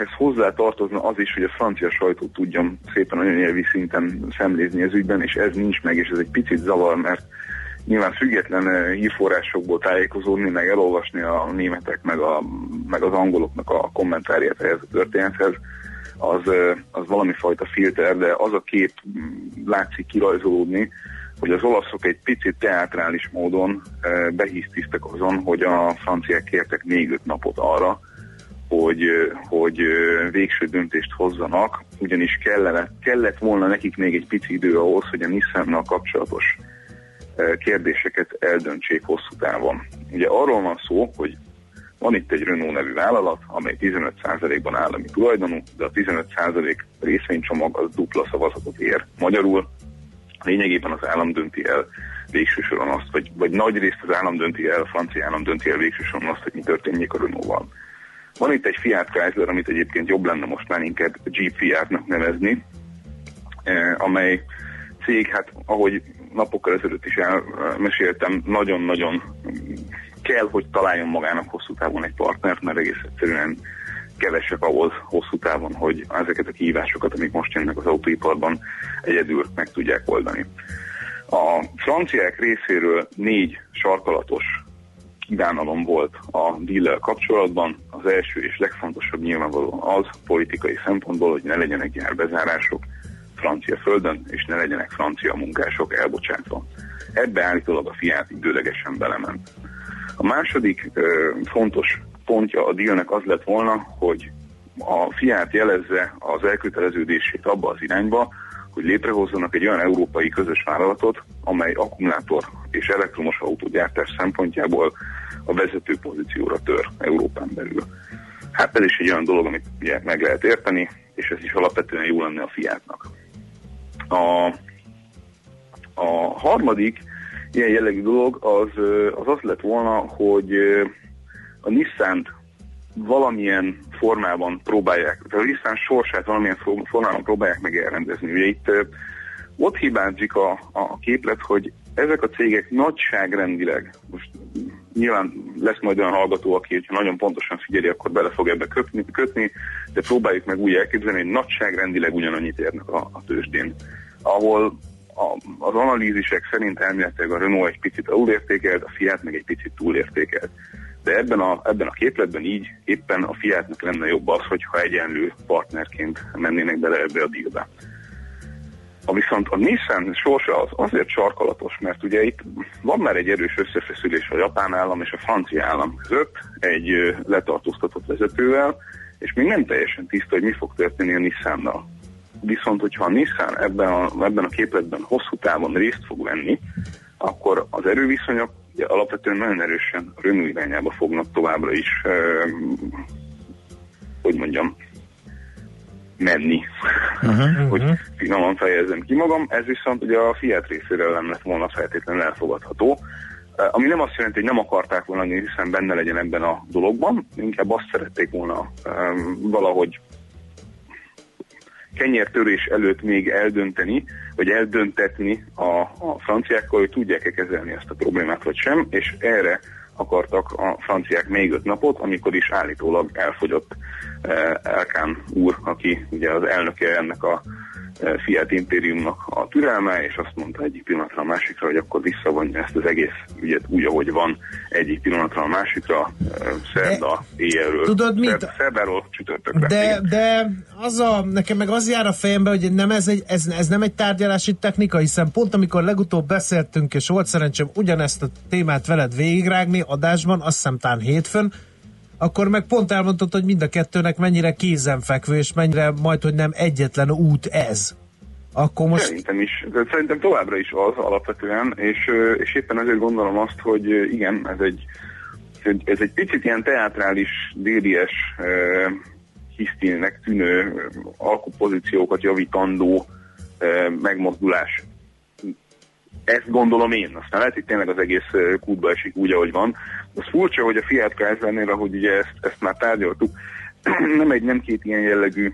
képhez hozzá tartozna az is, hogy a francia sajtó tudjon szépen anyanyelvi szinten szemlézni az ügyben, és ez nincs meg, és ez egy picit zavar, mert nyilván független ö, hírforrásokból tájékozódni, meg elolvasni a németek, meg, a, meg az angoloknak a kommentárját ehhez a történethez, az, ö, az valami fajta filter, de az a kép mm, látszik kirajzolódni, hogy az olaszok egy picit teátrális módon eh, behisztiztek azon, hogy a franciák kértek még öt napot arra, hogy, hogy végső döntést hozzanak, ugyanis kellene, kellett volna nekik még egy pici idő ahhoz, hogy a Nissannal kapcsolatos kérdéseket eldöntsék hosszú távon. Ugye arról van szó, hogy van itt egy Renault nevű vállalat, amely 15%-ban állami tulajdonú, de a 15% részvénycsomag az dupla szavazatot ér. Magyarul lényegében az állam dönti el végső soron azt, vagy, vagy nagy részt az állam dönti el, a francia állam dönti el végső soron azt, hogy mi történjék a Renault-val. Van itt egy Fiat Chrysler, amit egyébként jobb lenne most már inkább Jeep Fiatnak nevezni, eh, amely cég, hát ahogy napokkal ezelőtt is elmeséltem, nagyon-nagyon kell, hogy találjon magának hosszú távon egy partnert, mert egész egyszerűen kevesek ahhoz hosszú távon, hogy ezeket a kihívásokat, amik most jönnek az autóiparban, egyedül meg tudják oldani. A franciák részéről négy sarkalatos kívánalom volt a díllel kapcsolatban. Az első és legfontosabb nyilvánvalóan az politikai szempontból, hogy ne legyenek gyárbezárások francia földön, és ne legyenek francia munkások elbocsátva. Ebbe állítólag a Fiat időlegesen belement. A második ö, fontos pontja a dílnek az lett volna, hogy a Fiat jelezze az elköteleződését abba az irányba, hogy létrehozzanak egy olyan európai közös vállalatot, amely akkumulátor és elektromos autógyártás szempontjából a vezető pozícióra tör Európán belül. Hát ez is egy olyan dolog, amit ugye meg lehet érteni, és ez is alapvetően jó lenne a fiátnak. A, a harmadik ilyen jellegű dolog az, az az lett volna, hogy a Nissan valamilyen formában próbálják, tehát a Nissan sorsát valamilyen fo- formában próbálják meg elrendezni. Ugye itt ott hibázik a, a képlet, hogy ezek a cégek nagyságrendileg, most nyilván lesz majd olyan hallgató, aki, hogyha nagyon pontosan figyeli, akkor bele fog ebbe kötni, kötni de próbáljuk meg úgy elképzelni, hogy nagyságrendileg ugyanannyit érnek a, a tőzsdén. Ahol a, az analízisek szerint elméletileg a Renault egy picit alulértékelt, a Fiat meg egy picit túlértékelt. De ebben a, ebben a képletben így éppen a Fiatnak lenne jobb az, hogyha egyenlő partnerként mennének bele ebbe a dílbe. A viszont a Nissan sorsa az azért sarkalatos, mert ugye itt van már egy erős összefeszülés a japán állam és a francia állam között egy letartóztatott vezetővel, és még nem teljesen tiszta, hogy mi fog történni a Nissannal. Viszont, hogyha a Nissan ebben a, ebben a képletben hosszú távon részt fog venni, akkor az erőviszonyok ugye, alapvetően nagyon erősen a irányába fognak továbbra is, ö, hogy mondjam, menni, uh-huh. hogy finoman fejezem ki magam. Ez viszont ugye a Fiat részéről nem lett volna feltétlenül elfogadható. Eh, Ami nem azt jelenti, hogy nem akarták volna, hogy hiszen benne legyen ebben a dologban, inkább azt szerették volna um, valahogy kenyértörés előtt még eldönteni, vagy eldöntetni a, a franciákkal, hogy tudják-e kezelni ezt a problémát, vagy sem, és erre akartak a franciák még öt napot, amikor is állítólag elfogyott Elkán úr, aki ugye az elnöke ennek a eh, Fiat Impériumnak a türelme, és azt mondta egyik pillanatra a másikra, hogy akkor visszavonja ezt az egész ügyet úgy, ahogy van, egyik pillanatra a másikra, eh, szerda éjjelről, tudod mit? szerda, szerdáról csütörtökre. De, Igen. de az a, nekem meg az jár a fejembe, hogy nem ez, egy, ez, ez nem egy tárgyalási technika, hiszen pont amikor legutóbb beszéltünk, és volt szerencsém ugyanezt a témát veled végigrágni adásban, azt hiszem tán hétfőn, akkor meg pont elmondtad, hogy mind a kettőnek mennyire kézenfekvő, és mennyire majd, hogy nem egyetlen út ez. Akkor most... Szerintem is, szerintem továbbra is az alapvetően, és, és éppen ezért gondolom azt, hogy igen, ez egy, ez egy picit ilyen teátrális, délies, uh, hisztinek tűnő alkupozíciókat javítandó ö, megmozdulás. Ezt gondolom én, aztán lehet, hogy tényleg az egész kútba esik úgy, ahogy van. Az furcsa, hogy a Fiat Chryslernél, ahogy ugye ezt, ezt már tárgyaltuk, nem egy, nem két ilyen jellegű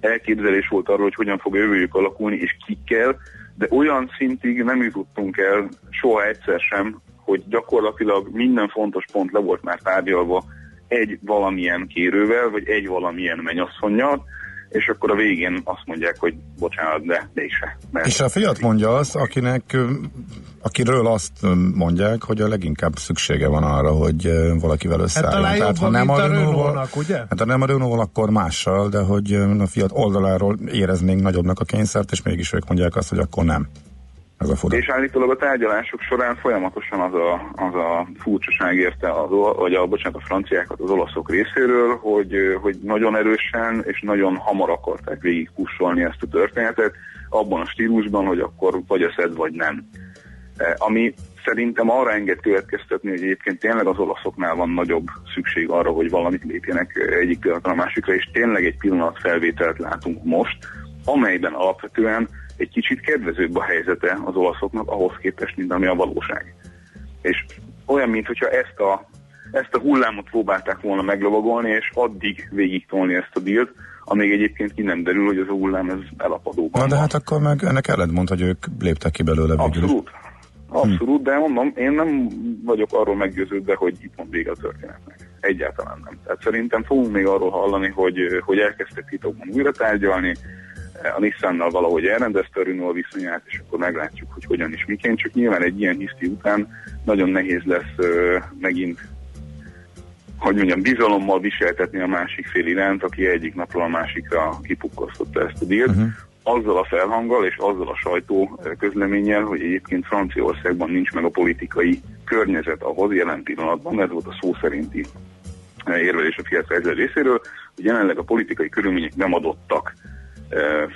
elképzelés volt arról, hogy hogyan fog a jövőjük alakulni, és kikkel, de olyan szintig nem jutottunk el soha egyszer sem, hogy gyakorlatilag minden fontos pont le volt már tárgyalva egy valamilyen kérővel, vagy egy valamilyen mennyasszonnyal, és akkor a végén azt mondják, hogy bocsánat, de, de is se. Mert És a Fiat mondja azt, akinek, akiről azt mondják, hogy a leginkább szüksége van arra, hogy valakivel összeálljon. talán Tehát, jobban, mint a Renault-nak, ugye? Hát ha nem a Renault-val, akkor mással, de hogy a Fiat oldaláról éreznénk nagyobbnak a kényszert, és mégis ők mondják azt, hogy akkor nem. Ez a fura. És állítólag a tárgyalások során folyamatosan az a, az a furcsaság érte, az, vagy a, bocsánat, a franciákat az olaszok részéről, hogy, hogy nagyon erősen és nagyon hamar akarták végig pusolni ezt a történetet, abban a stílusban, hogy akkor vagy eszed, vagy nem. Eh, Ami szerintem arra enged következtetni, hogy egyébként tényleg az olaszoknál van nagyobb szükség arra, hogy valamit lépjenek egyik pillanatra a másikra, és tényleg egy pillanat felvételt látunk most, amelyben alapvetően egy kicsit kedvezőbb a helyzete az olaszoknak ahhoz képest, mint ami a valóság. És olyan, mintha ezt a, ezt a hullámot próbálták volna meglovagolni, és addig végig tolni ezt a dílt, amíg egyébként ki nem derül, hogy ez a hullám ez elapadóban Na de hát akkor meg ennek ellentmond, hogy ők léptek ki belőle végül. Abszolút. Abszolút, de mondom, én nem vagyok arról meggyőződve, hogy itt van vége a történetnek. Egyáltalán nem. Tehát szerintem fogunk még arról hallani, hogy, hogy elkezdtek titokban újra tárgyalni, a Nissannal valahogy elrendezte a Renault viszonyát, és akkor meglátjuk, hogy hogyan is miként. Csak nyilván egy ilyen hiszti után nagyon nehéz lesz megint hogy mondjam, bizalommal viseltetni a másik fél iránt, aki egyik napról a másikra kipukasztotta ezt a dílt. Uh-huh azzal a felhanggal és azzal a sajtó közleménnyel, hogy egyébként Franciaországban nincs meg a politikai környezet ahhoz jelen pillanatban, ez volt a szó szerinti érvelés a Fiat Chrysler részéről, hogy jelenleg a politikai körülmények nem adottak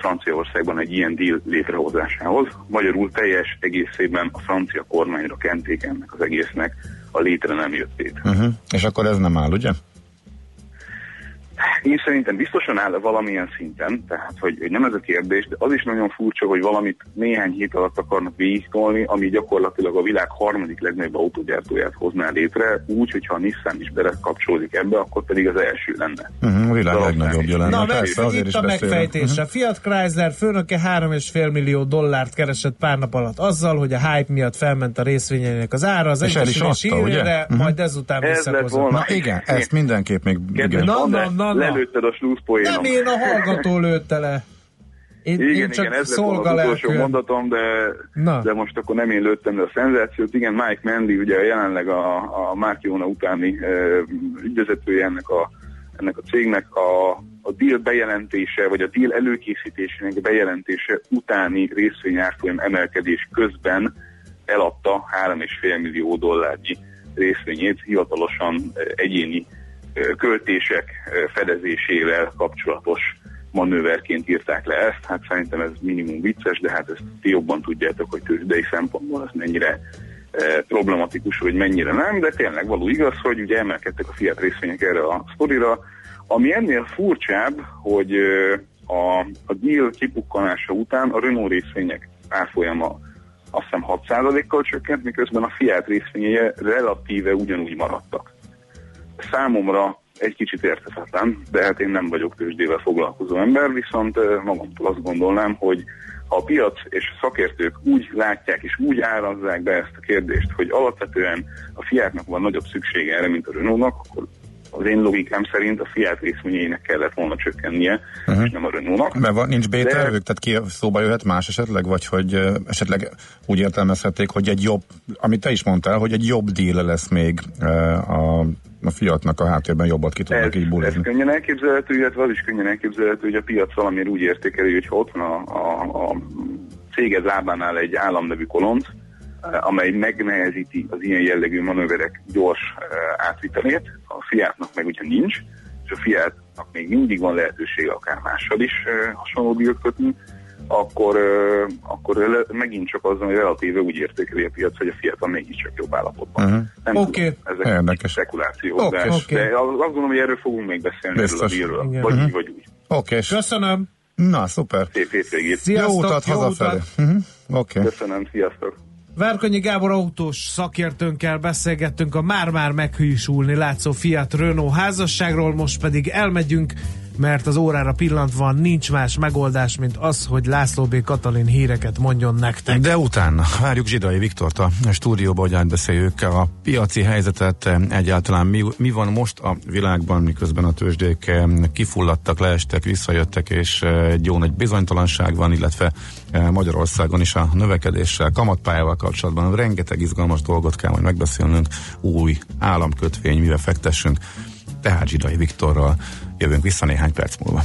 Franciaországban egy ilyen deal létrehozásához. Magyarul teljes egészében a francia kormányra kenték ennek az egésznek a létre nem jöttét. Uh-huh. És akkor ez nem áll, ugye? Én szerintem biztosan áll valamilyen szinten, tehát hogy, hogy nem ez a kérdés, de az is nagyon furcsa, hogy valamit néhány hét alatt akarnak végigtolni, ami gyakorlatilag a világ harmadik legnagyobb autógyártóját hozná létre, úgy, hogyha a Nissan is belekapcsolódik ebbe, akkor pedig az első lenne. Uh-huh, a világ De legnagyobbja lenne. Na, Persze, azért itt is a megfejtése. Fiat Chrysler főnöke 3,5 millió dollárt keresett pár nap alatt azzal, hogy a hype miatt felment a részvényeinek az ára, az És el is egyesülés hírére, Mhm. majd ezután Ez volna. Na igen, ezt mindenképp még... Igen. Na, na, na, na. Lelőtted a slúzpoénom. Nem én a hallgató lőtte le. Én, Igen, én csak igen, ez lett az utolsó mondatom, de, Na. de most akkor nem én lőttem le a szenzációt. Igen, Mike Mandy ugye jelenleg a, a Márkióna utáni uh, ügyvezetője ennek a, ennek a cégnek a, a deal bejelentése, vagy a deal előkészítésének bejelentése utáni részvényárfolyam emelkedés közben eladta 3,5 millió dollárnyi részvényét hivatalosan egyéni költések fedezésével kapcsolatos manőverként írták le ezt. Hát szerintem ez minimum vicces, de hát ezt ti jobban tudjátok, hogy tőzsdei szempontból ez mennyire problematikus, hogy mennyire nem, de tényleg való igaz, hogy ugye emelkedtek a Fiat részvények erre a sztorira. Ami ennél furcsább, hogy a, a deal kipukkanása után a Renault részvények árfolyama azt hiszem 6%-kal csökkent, miközben a Fiat részvényei relatíve ugyanúgy maradtak. Számomra egy kicsit érthetetlen, de hát én nem vagyok tőzsdével foglalkozó ember, viszont magamtól azt gondolnám, hogy ha a piac és a szakértők úgy látják és úgy árazzák be ezt a kérdést, hogy alapvetően a Fiatnak van nagyobb szüksége erre, mint a Renaultnak, akkor az én logikám szerint a Fiat részvényeinek kellett volna csökkennie, uh-huh. és nem a Renaultnak. Mert van, nincs De- B-tervük, tehát ki szóba jöhet más esetleg, vagy hogy esetleg úgy értelmezhették, hogy egy jobb, amit te is mondtál, hogy egy jobb deal lesz még a, a Fiatnak a háttérben jobbat ki tudnak így Ez bulizni. könnyen elképzelhető, illetve az is könnyen elképzelhető, hogy a piac valamiért úgy értékeli, hogy ha ott van a, a, a céged lábánál egy államnevű kolonc, amely megnehezíti az ilyen jellegű manőverek gyors eh, átvitelét, a Fiatnak meg ugye nincs, és a Fiatnak még mindig van lehetősége akár mással is eh, hasonló díjat kötni, akkor, eh, akkor megint csak azon, hogy relatíve úgy értékeli a piac, hogy a Fiat van mégiscsak jobb állapotban. Uh-huh. Nem Oké. tudom, ezek Érdekes. spekulációk, Oké. de, azt gondolom, hogy erről fogunk még beszélni Biztos. erről a díjról, Igen. vagy Mhm. így, vagy úgy. Oké, és Köszönöm. na szuper. Szép hétvégét. Jó Sziasztok, utat jó hazafelé. utat. Uh-huh. Oké. Köszönöm, sziasztok. Várkonyi Gábor autós szakértőnkkel beszélgettünk a már-már meghűsülni látszó Fiat Renault házasságról, most pedig elmegyünk, mert az órára pillantva nincs más megoldás, mint az, hogy László B. Katalin híreket mondjon nektek. De utána várjuk Zsidai Viktort a stúdióba, hogy átbeszéljük a piaci helyzetet, egyáltalán mi, mi van most a világban, miközben a tőzsdék kifulladtak, leestek, visszajöttek, és egy jó nagy bizonytalanság van, illetve Magyarországon is a növekedéssel, kamatpályával kapcsolatban rengeteg izgalmas dolgot kell majd megbeszélnünk, új államkötvény, mivel fektessünk, tehát Zsidai Viktorral jövünk vissza néhány perc múlva.